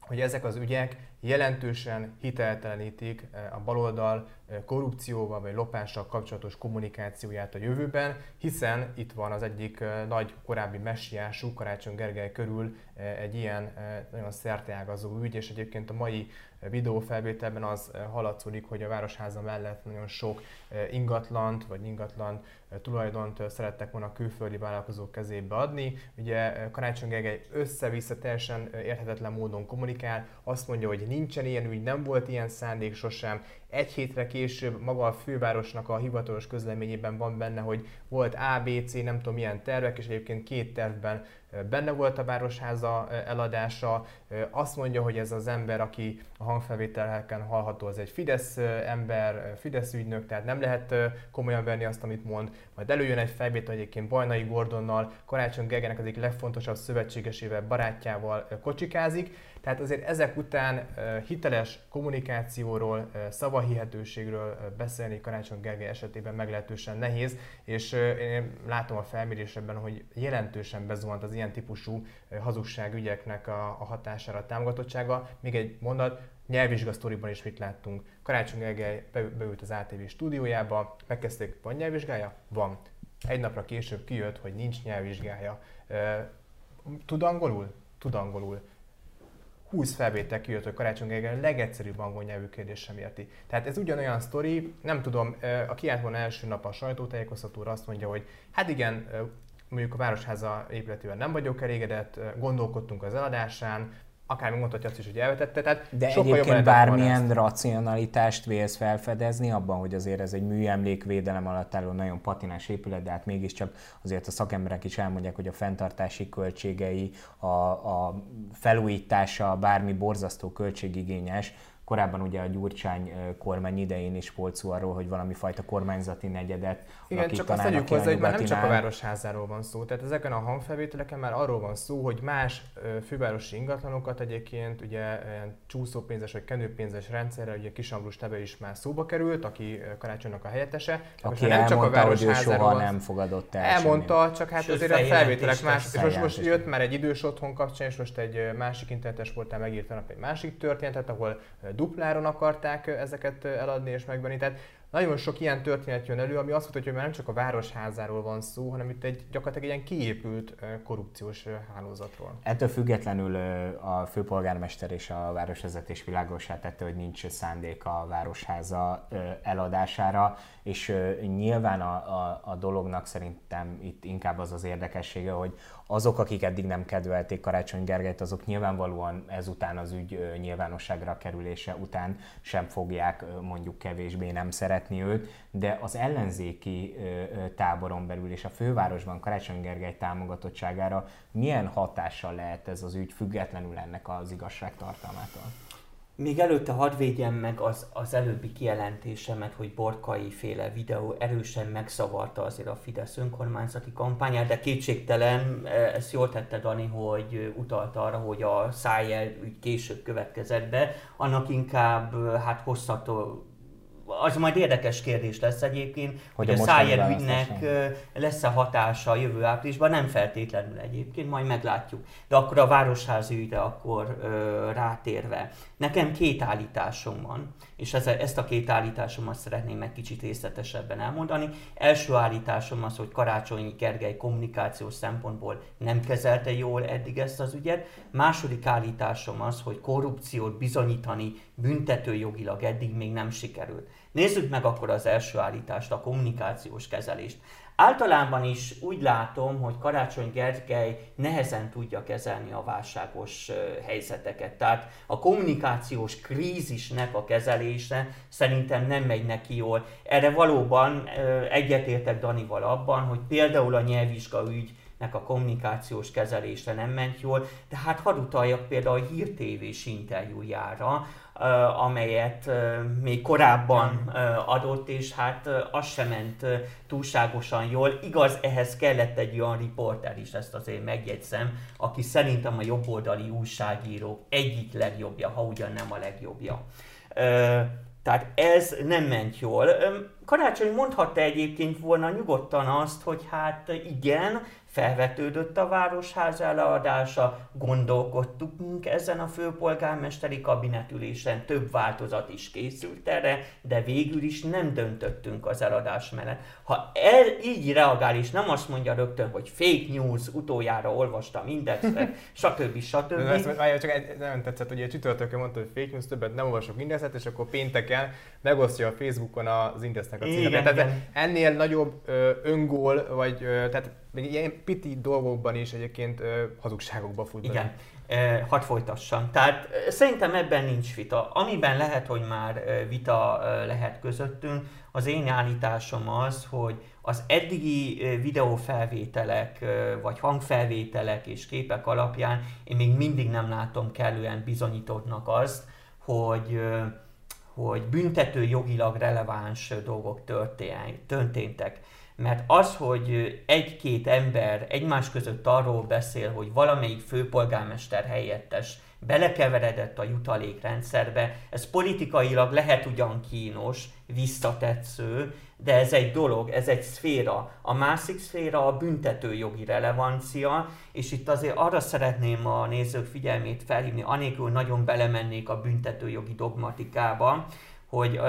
hogy ezek az ügyek jelentősen hiteltelenítik a baloldal korrupcióval vagy lopással kapcsolatos kommunikációját a jövőben, hiszen itt van az egyik nagy korábbi messiású Karácsony Gergely körül egy ilyen nagyon szerteágazó ügy, és egyébként a mai videófelvételben az haladszódik, hogy a Városháza mellett nagyon sok ingatlant vagy ingatlan tulajdont szerettek volna külföldi vállalkozók kezébe adni. Ugye Karácsony Gergely össze-vissza teljesen érthetetlen módon kommunikál, azt mondja, hogy nincsen ilyen ügy, nem volt ilyen szándék sosem, egy hétre később maga a fővárosnak a hivatalos közleményében van benne, hogy volt ABC, nem tudom milyen tervek, és egyébként két tervben benne volt a Városháza eladása. Azt mondja, hogy ez az ember, aki a hangfelvételeken hallható, az egy Fidesz ember, Fidesz ügynök, tehát nem lehet komolyan venni azt, amit mond. Majd előjön egy felvétel egyébként Bajnai Gordonnal, Karácsony Gergelynek az egyik legfontosabb szövetségesével, barátjával kocsikázik tehát azért ezek után hiteles kommunikációról, szavahihetőségről beszélni Karácsony Gergely esetében meglehetősen nehéz, és én látom a felmérésekben, hogy jelentősen bezuhant az ilyen típusú hazugságügyeknek a, a hatására, a támogatottsága. Még egy mondat, nyelvvizsga sztoriban is mit láttunk. Karácsony Gergely beült az ATV stúdiójába, megkezdték, van nyelvvizsgája? Van. Egy napra később kijött, hogy nincs nyelvvizsgája. Tud angolul? Tud angolul 20 felvétel kijött, hogy Karácsony Gergely a legegyszerűbb angol nyelvű kérdés sem. Tehát ez ugyanolyan sztori, nem tudom, a kiállt volna első nap a sajtótájékoztatóra azt mondja, hogy hát igen, mondjuk a Városháza épületével nem vagyok elégedett, gondolkodtunk az eladásán, akár megmondhatja azt is, hogy elvetette. Tehát De sokkal egyébként bármilyen racionalitást vélsz felfedezni abban, hogy azért ez egy műemlékvédelem alatt álló nagyon patinás épület, de hát mégiscsak azért a szakemberek is elmondják, hogy a fenntartási költségei, a, a felújítása bármi borzasztó költségigényes, Korábban ugye a Gyurcsány kormány idején is volt szó arról, hogy valami fajta kormányzati negyedet Igen, csak azt tegyük hozzá, hogy már nem csak a városházáról van szó. Tehát ezeken a hangfelvételeken már arról van szó, hogy más fővárosi ingatlanokat egyébként ugye csúszópénzes vagy kenőpénzes rendszerrel, ugye Kisambrus Tebe is már szóba került, aki Karácsonynak a helyettese. Aki nem csak a városházáról soha nem fogadott el Elmondta, semmi. csak hát Sőt, azért a felvételek más. És most, most jött már egy idős otthon kapcsán, és most egy másik internetes portál megírta egy másik történetet, ahol dupláron akarták ezeket eladni és megvenni. Tehát nagyon sok ilyen történet jön elő, ami azt mutatja, hogy már nem csak a városházáról van szó, hanem itt egy gyakorlatilag egy ilyen kiépült korrupciós hálózatról. Ettől függetlenül a főpolgármester és a városvezetés világosá tette, hogy nincs szándék a városháza eladására, és nyilván a, a, a dolognak szerintem itt inkább az az érdekessége, hogy azok, akik eddig nem kedvelték Karácsony Gergelyt, azok nyilvánvalóan ezután az ügy nyilvánosságra kerülése után sem fogják mondjuk kevésbé nem szeretni őt, de az ellenzéki táboron belül és a fővárosban Karácsony Gergely támogatottságára milyen hatással lehet ez az ügy függetlenül ennek az igazságtartalmától? Még előtte hadd védjem meg az, az előbbi kijelentésemet, hogy Borkai féle videó erősen megszavarta azért a Fidesz önkormányzati kampányát, de kétségtelen, e, ezt jól tette Dani, hogy utalta arra, hogy a szájjel úgy később következett be, annak inkább hát hosszató az majd érdekes kérdés lesz egyébként, hogy, hogy a Szájer ügynek lesz-e hatása a jövő áprilisban, nem feltétlenül egyébként, majd meglátjuk. De akkor a Városházi ügyre akkor ö, rátérve. Nekem két állításom van, és ez, ezt a két állításomat szeretném meg kicsit részletesebben elmondani. Első állításom az, hogy Karácsonyi Gergely kommunikációs szempontból nem kezelte jól eddig ezt az ügyet. Második állításom az, hogy korrupciót bizonyítani büntetőjogilag eddig még nem sikerült. Nézzük meg akkor az első állítást, a kommunikációs kezelést. Általában is úgy látom, hogy Karácsony Gergely nehezen tudja kezelni a válságos helyzeteket. Tehát a kommunikációs krízisnek a kezelése szerintem nem megy neki jól. Erre valóban egyetértek Danival abban, hogy például a nyelvvizsga ügy nek a kommunikációs kezelése nem ment jól, de hát hadd utaljak például a Hír TV-s interjújára, amelyet még korábban adott, és hát az sem ment túlságosan jól. Igaz, ehhez kellett egy olyan riporter is, ezt azért megjegyzem, aki szerintem a jobboldali újságírók egyik legjobbja, ha ugyan nem a legjobbja. Tehát ez nem ment jól. Karácsony mondhatta egyébként volna nyugodtan azt, hogy hát igen, felvetődött a városház eladása, gondolkodtunk ezen a főpolgármesteri kabinetülésen, több változat is készült erre, de végül is nem döntöttünk az eladás mellett. Ha el így reagál, és nem azt mondja rögtön, hogy fake news, utoljára olvastam indexet, stb. stb. Ezt, várja, csak egy, nem tetszett, hogy csütörtökön mondta, hogy fake news, többet nem olvasok indexet, és akkor pénteken megosztja a Facebookon az indexnek a címet. Tehát ennél nagyobb ö, öngól, vagy ö, tehát még ilyen piti dolgokban is egyébként ö, hazugságokba fut Igen, e, hadd folytassam. Tehát szerintem ebben nincs vita. Amiben lehet, hogy már vita lehet közöttünk, az én állításom az, hogy az eddigi videófelvételek, vagy hangfelvételek és képek alapján én még mindig nem látom kellően bizonyítottnak azt, hogy hogy büntető jogilag releváns dolgok történtek. Mert az, hogy egy-két ember egymás között arról beszél, hogy valamelyik főpolgármester helyettes belekeveredett a jutalékrendszerbe, ez politikailag lehet ugyan kínos, visszatetsző, de ez egy dolog, ez egy szféra. A másik szféra a büntetőjogi relevancia, és itt azért arra szeretném a nézők figyelmét felhívni, anélkül nagyon belemennék a büntetőjogi dogmatikába, hogy uh,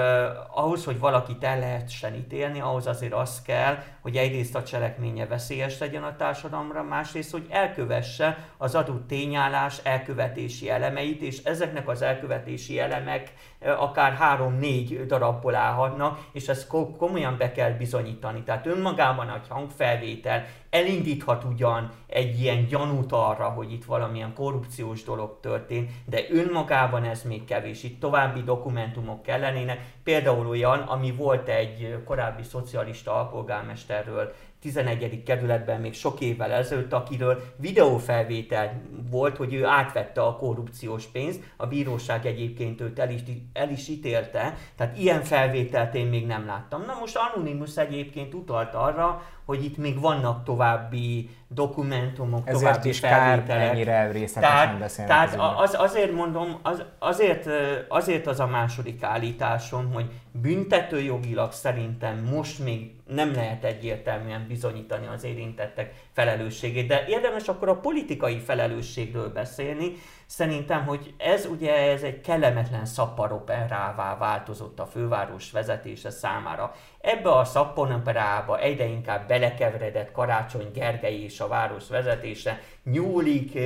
ahhoz, hogy valakit el lehessen ítélni, ahhoz azért az kell, hogy egyrészt a cselekménye veszélyes legyen a társadalomra, másrészt, hogy elkövesse az adott tényállás elkövetési elemeit, és ezeknek az elkövetési elemek uh, akár három-négy darabból állhatnak, és ezt komolyan be kell bizonyítani. Tehát önmagában egy hangfelvétel elindíthat ugyan egy ilyen gyanút arra, hogy itt valamilyen korrupciós dolog történt, de önmagában ez még kevés. Itt további dokumentumok kellenének, például olyan, ami volt egy korábbi szocialista alpolgármesterről 11. kerületben még sok évvel ezelőtt, akiről videófelvétel volt, hogy ő átvette a korrupciós pénzt, a bíróság egyébként őt el is, el is ítélte, tehát ilyen felvételt én még nem láttam. Na most Anonymous egyébként utalt arra, hogy itt még vannak további dokumentumok, Ezért további is kár felvételek. ennyire részletesen Tehát, beszélni. tehát az, azért mondom, az, azért, azért az a második állításom, hogy büntetőjogilag szerintem most még nem lehet egyértelműen bizonyítani az érintettek felelősségét, de érdemes akkor a politikai felelősségről beszélni. Szerintem, hogy ez ugye ez egy kellemetlen szapparoperává változott a főváros vezetése számára. Ebbe a szapparoperába egyre inkább belekeveredett Karácsony Gergely és a város vezetése, nyúlik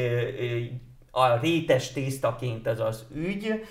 a rétes tésztaként ez az ügy,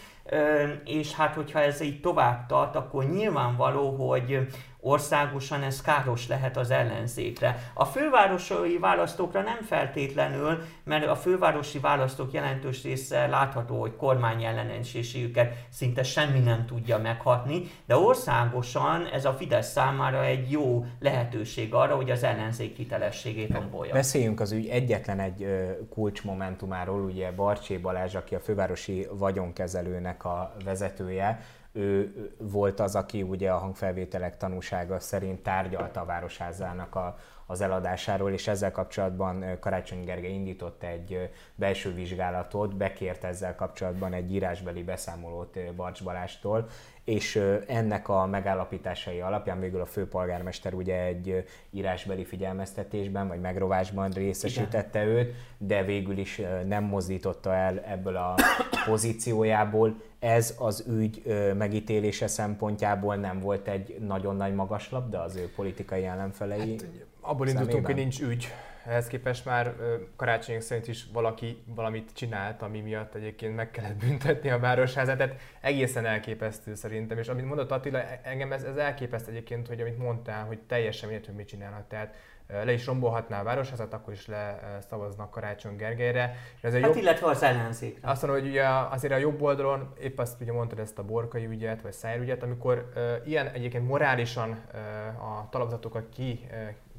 és hát hogyha ez így tovább tart, akkor nyilvánvaló, hogy országosan ez káros lehet az ellenzékre. A fővárosi választókra nem feltétlenül, mert a fővárosi választók jelentős része látható, hogy kormány ellenenséségüket szinte semmi nem tudja meghatni, de országosan ez a Fidesz számára egy jó lehetőség arra, hogy az ellenzék hitelességét tombolja. Beszéljünk az ügy egyetlen egy kulcsmomentumáról, ugye Barcsé Balázs, aki a fővárosi vagyonkezelőnek a vezetője, ő volt az, aki ugye a hangfelvételek tanúsága szerint tárgyalta a Városházának a, az eladásáról, és ezzel kapcsolatban Karácsony Gergely indított egy belső vizsgálatot, bekért ezzel kapcsolatban egy írásbeli beszámolót Barcs Balástól, és ennek a megállapításai alapján végül a főpolgármester ugye egy írásbeli figyelmeztetésben vagy megrovásban részesítette Igen. őt, de végül is nem mozdította el ebből a pozíciójából. Ez az ügy megítélése szempontjából nem volt egy nagyon nagy magaslabda az ő politikai ellenfelei hát, Abból indultunk, hogy nincs ügy, ehhez képest már karácsonyok szerint is valaki valamit csinált, ami miatt egyébként meg kellett büntetni a városházát. Tehát egészen elképesztő szerintem. És amit mondott Attila, engem ez, ez elképesztő egyébként, hogy amit mondtál, hogy teljesen mindegy, hogy mit csinálhat. Tehát le is rombolhatná a városházat, akkor is le szavaznak Karácsony Gergelyre. Ez hát jobb... illetve az ellenzékre. Azt mondom, hogy ugye azért a jobb oldalon, épp azt ugye mondtad ezt a borkai ügyet, vagy szájügyet, amikor uh, ilyen egyébként morálisan uh, a talapzatokat ki uh,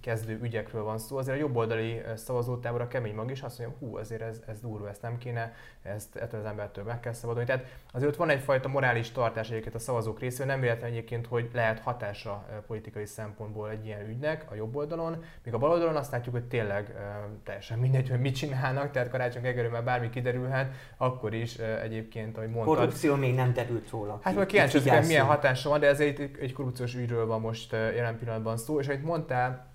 kezdő ügyekről van szó, azért a jobboldali szavazótábor a kemény mag is azt mondja, hú, azért ez, ez durva, ezt nem kéne, ezt ettől az embertől meg kell szabadulni. Tehát azért ott van egyfajta morális tartás egyébként a szavazók részéről, nem véletlen egyébként, hogy lehet hatása politikai szempontból egy ilyen ügynek a jobb oldalon, míg a bal oldalon azt látjuk, hogy tényleg teljesen mindegy, hogy mit csinálnak, tehát Karácsony Gergely már bármi kiderülhet, akkor is egyébként, ahogy mondtad. Korrupció még nem derült róla. Hát majd kíváncsi, milyen hatása van, de ez egy, egy korrupciós ügyről van most jelen pillanatban szó, és ahogy mondtál,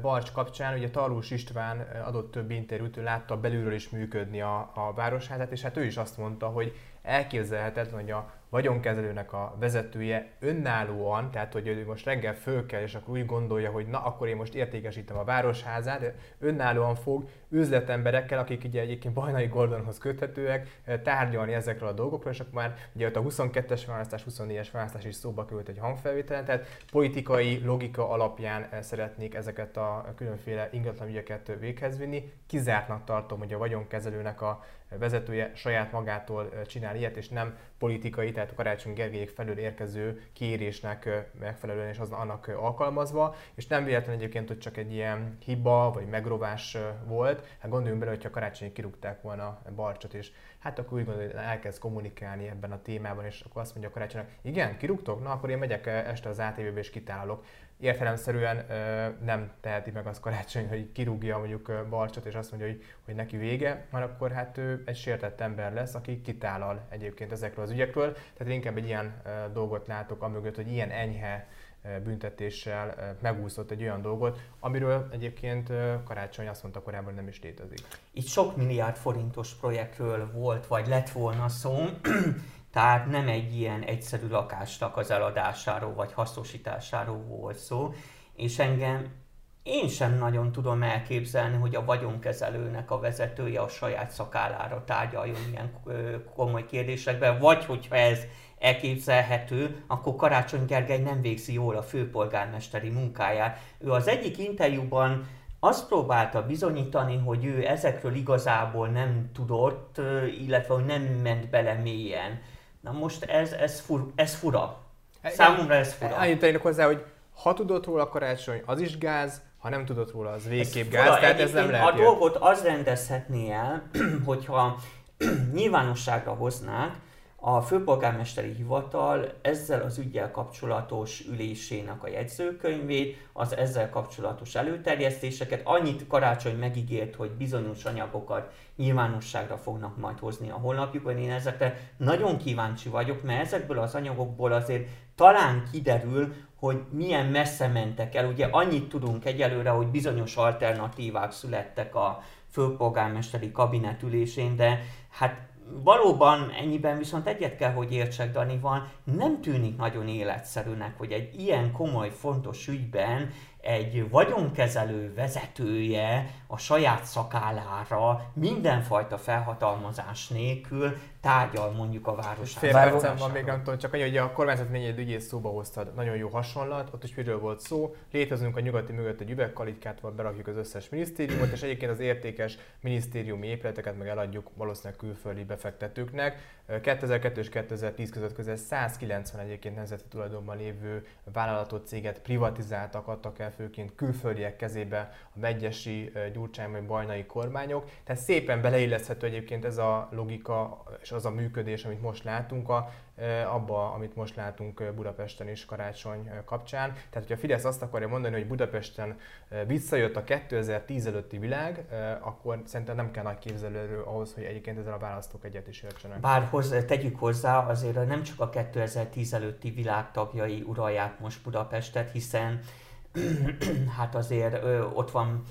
Barcs kapcsán, ugye Tarlós István adott több interjút, ő látta belülről is működni a, a városházát, és hát ő is azt mondta, hogy elképzelhetetlen, hogy a vagyonkezelőnek a vezetője önállóan, tehát hogy ő most reggel föl kell, és akkor úgy gondolja, hogy na, akkor én most értékesítem a városházát, önállóan fog üzletemberekkel, akik ugye egyébként Bajnai Gordonhoz köthetőek, eh, tárgyalni ezekről a dolgokról, és akkor már ugye ott a 22-es választás, 24-es választás is szóba került egy hangfelvételen, tehát politikai logika alapján eh, szeretnék ezeket a különféle ingatlanügyeket véghez vinni. Kizártnak tartom, hogy a vagyonkezelőnek a vezetője saját magától eh, csinál ilyet, és nem politikai, tehát a Karácsony Gergelyék felől érkező kérésnek megfelelően és az annak alkalmazva, és nem véletlen egyébként, hogy csak egy ilyen hiba vagy megrovás volt. Hát gondoljunk bele, hogyha Karácsony kirúgták volna Barcsot, és hát akkor úgy gondolja, hogy elkezd kommunikálni ebben a témában, és akkor azt mondja a Karácsonynak, igen, kirúgtok? Na akkor én megyek este az ATV-be és kitálok értelemszerűen nem teheti meg az karácsony, hogy kirúgja mondjuk Barcsot, és azt mondja, hogy, hogy neki vége, mert akkor hát ő egy sértett ember lesz, aki kitálal egyébként ezekről az ügyekről. Tehát én inkább egy ilyen dolgot látok, amögött, hogy ilyen enyhe büntetéssel megúszott egy olyan dolgot, amiről egyébként Karácsony azt mondta korábban nem is létezik. Itt sok milliárd forintos projektről volt, vagy lett volna szó, Tehát nem egy ilyen egyszerű lakásnak az eladásáról vagy hasznosításáról volt szó, és engem én sem nagyon tudom elképzelni, hogy a vagyonkezelőnek a vezetője a saját szakállára tárgyaljon ilyen komoly kérdésekben, vagy hogyha ez elképzelhető, akkor Karácsony Gergely nem végzi jól a főpolgármesteri munkáját. Ő az egyik interjúban azt próbálta bizonyítani, hogy ő ezekről igazából nem tudott, illetve hogy nem ment bele mélyen. Na most ez, ez, fur, ez fura. Számomra ez fura. Tennék hozzá, hogy ha tudott róla karácsony, az is gáz, ha nem tudott róla, az végképp gáz, fura. tehát ez nem lehet. A jön. dolgot az rendezhetné el, hogyha nyilvánosságra hoznák, a főpolgármesteri hivatal ezzel az ügyel kapcsolatos ülésének a jegyzőkönyvét, az ezzel kapcsolatos előterjesztéseket. Annyit karácsony megígért, hogy bizonyos anyagokat nyilvánosságra fognak majd hozni a honlapjukon. Én ezekre nagyon kíváncsi vagyok, mert ezekből az anyagokból azért talán kiderül, hogy milyen messze mentek el. Ugye annyit tudunk egyelőre, hogy bizonyos alternatívák születtek a főpolgármesteri kabinetülésén, de hát valóban ennyiben viszont egyet kell, hogy értsek Danival, nem tűnik nagyon életszerűnek, hogy egy ilyen komoly, fontos ügyben egy vagyonkezelő vezetője a saját szakállára mindenfajta felhatalmazás nélkül tárgyal mondjuk a város. Fél percem van még, tudom, csak annyi, hogy a kormányzat négy ügyész szóba hoztad. Nagyon jó hasonlat, ott is miről volt szó. Létezünk a nyugati mögött egy üvegkalitkát, berakjuk az összes minisztériumot, és egyébként az értékes minisztériumi épületeket meg eladjuk valószínűleg külföldi befektetőknek. 2002 és 2010 között közel 190 egyébként nemzeti tulajdonban lévő vállalatot, céget privatizáltak, adtak el főként külföldiek kezébe a megyesi, gyurcsány vagy bajnai kormányok. Tehát szépen beleilleszthető egyébként ez a logika és az a működés, amit most látunk, a, abba, amit most látunk Budapesten is karácsony kapcsán. Tehát, hogyha a Fidesz azt akarja mondani, hogy Budapesten visszajött a 2010 előtti világ, akkor szerintem nem kell nagy képzelő ahhoz, hogy egyébként ezzel a választók egyet is értsenek. Bár hozzá, tegyük hozzá, azért nem csak a 2010 előtti világ tagjai uralják most Budapestet, hiszen hát azért ö, ott van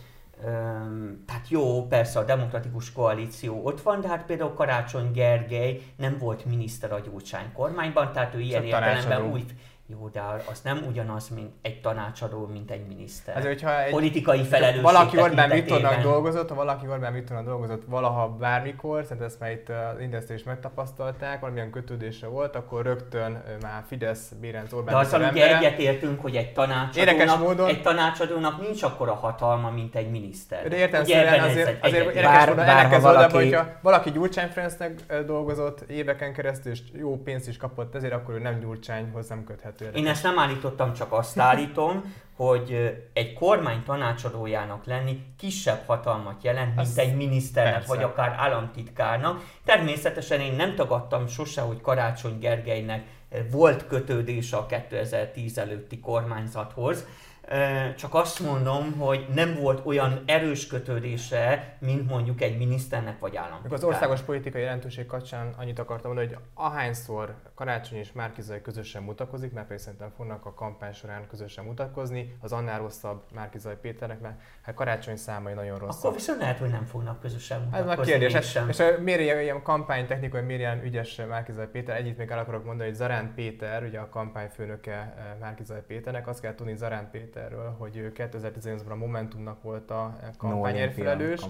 tehát jó, persze a demokratikus koalíció ott van, de hát például Karácsony Gergely nem volt miniszter a Gyurcsány kormányban, tehát ő ilyen értelemben új, jó, de az nem ugyanaz, mint egy tanácsadó, mint egy miniszter. Azért, hogyha egy, Politikai felelősség Valaki Orbán Viktornak dolgozott, ha valaki Orbán Viktornak dolgozott valaha bármikor, szerintem ezt már itt az Indesztő is megtapasztalták, valamilyen kötődése volt, akkor rögtön már Fidesz, Bérenc Orbán De azzal ugye egyetértünk, hogy egy tanácsadónak, módon... egy tanácsadónak nincs akkora hatalma, mint egy miniszter. De értem azért, azért, azért érdekes bár, módon bár, ennek valaki... Oldalba, hogyha valaki Gyurcsány Ferencnek dolgozott éveken keresztül, és jó pénzt is kapott ezért, akkor ő nem Gyurcsányhoz nem köthet történet. Én ezt nem állítottam, csak azt állítom, hogy egy kormány tanácsadójának lenni kisebb hatalmat jelent, mint azt egy miniszternek, persze. vagy akár államtitkárnak. Természetesen én nem tagadtam sose, hogy Karácsony Gergelynek volt kötődése a 2010 előtti kormányzathoz, csak azt mondom, hogy nem volt olyan erős kötődése, mint mondjuk egy miniszternek vagy államnak. Az országos politikai jelentőség kapcsán annyit akartam mondani, hogy ahányszor Karácsony és Márkizai közösen mutatkozik, mert pedig szerintem fognak a kampány során közösen mutatkozni, az annál rosszabb Márkizai Péternek, mert hát Karácsony számai nagyon rossz. Akkor viszont lehet, hogy nem fognak közösen mutatkozni. Ez a kérdés. És, és miért ilyen, ilyen kampánytechnikai, miért ilyen ügyes Márkizai Péter? Egyit még el akarok mondani, hogy Zarán Péter, ugye a kampányfőnöke Márkizai Péternek, azt kell tudni, Zarán Péter Péterről, hogy ő 2018-ban a Momentumnak volt a kampányért felelős.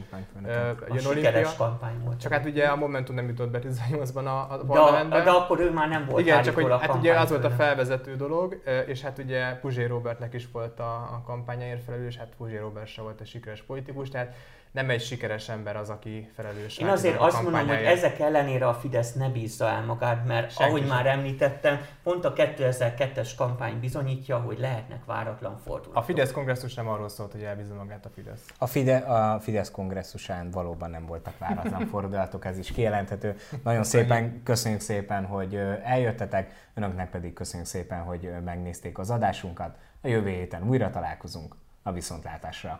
A sikeres kampány volt. Csak hát ugye a Momentum nem jutott be 18-ban a, a parlamentbe. De, de akkor ő már nem volt Igen, csak hogy hát ugye az volt a felvezető dolog, és hát ugye Puzsé Robertnek is volt a, a kampányáért felelős, hát Puzsé Robert se volt egy sikeres politikus, tehát nem egy sikeres ember az, aki felelős. Én azért azt mondom, hogy ezek ellenére a Fidesz ne bízza el magát, mert Senki ahogy sem. már említettem, pont a 2002-es kampány bizonyítja, hogy lehetnek váratlan fordulatok. A Fidesz kongresszus nem arról szólt, hogy elbízza magát a Fidesz. A, Fide, a Fidesz kongresszusán valóban nem voltak váratlan fordulatok, ez is kijelenthető. Nagyon szépen köszönjük szépen, hogy eljöttetek, önöknek pedig köszönjük szépen, hogy megnézték az adásunkat. A jövő héten újra találkozunk a viszontlátásra.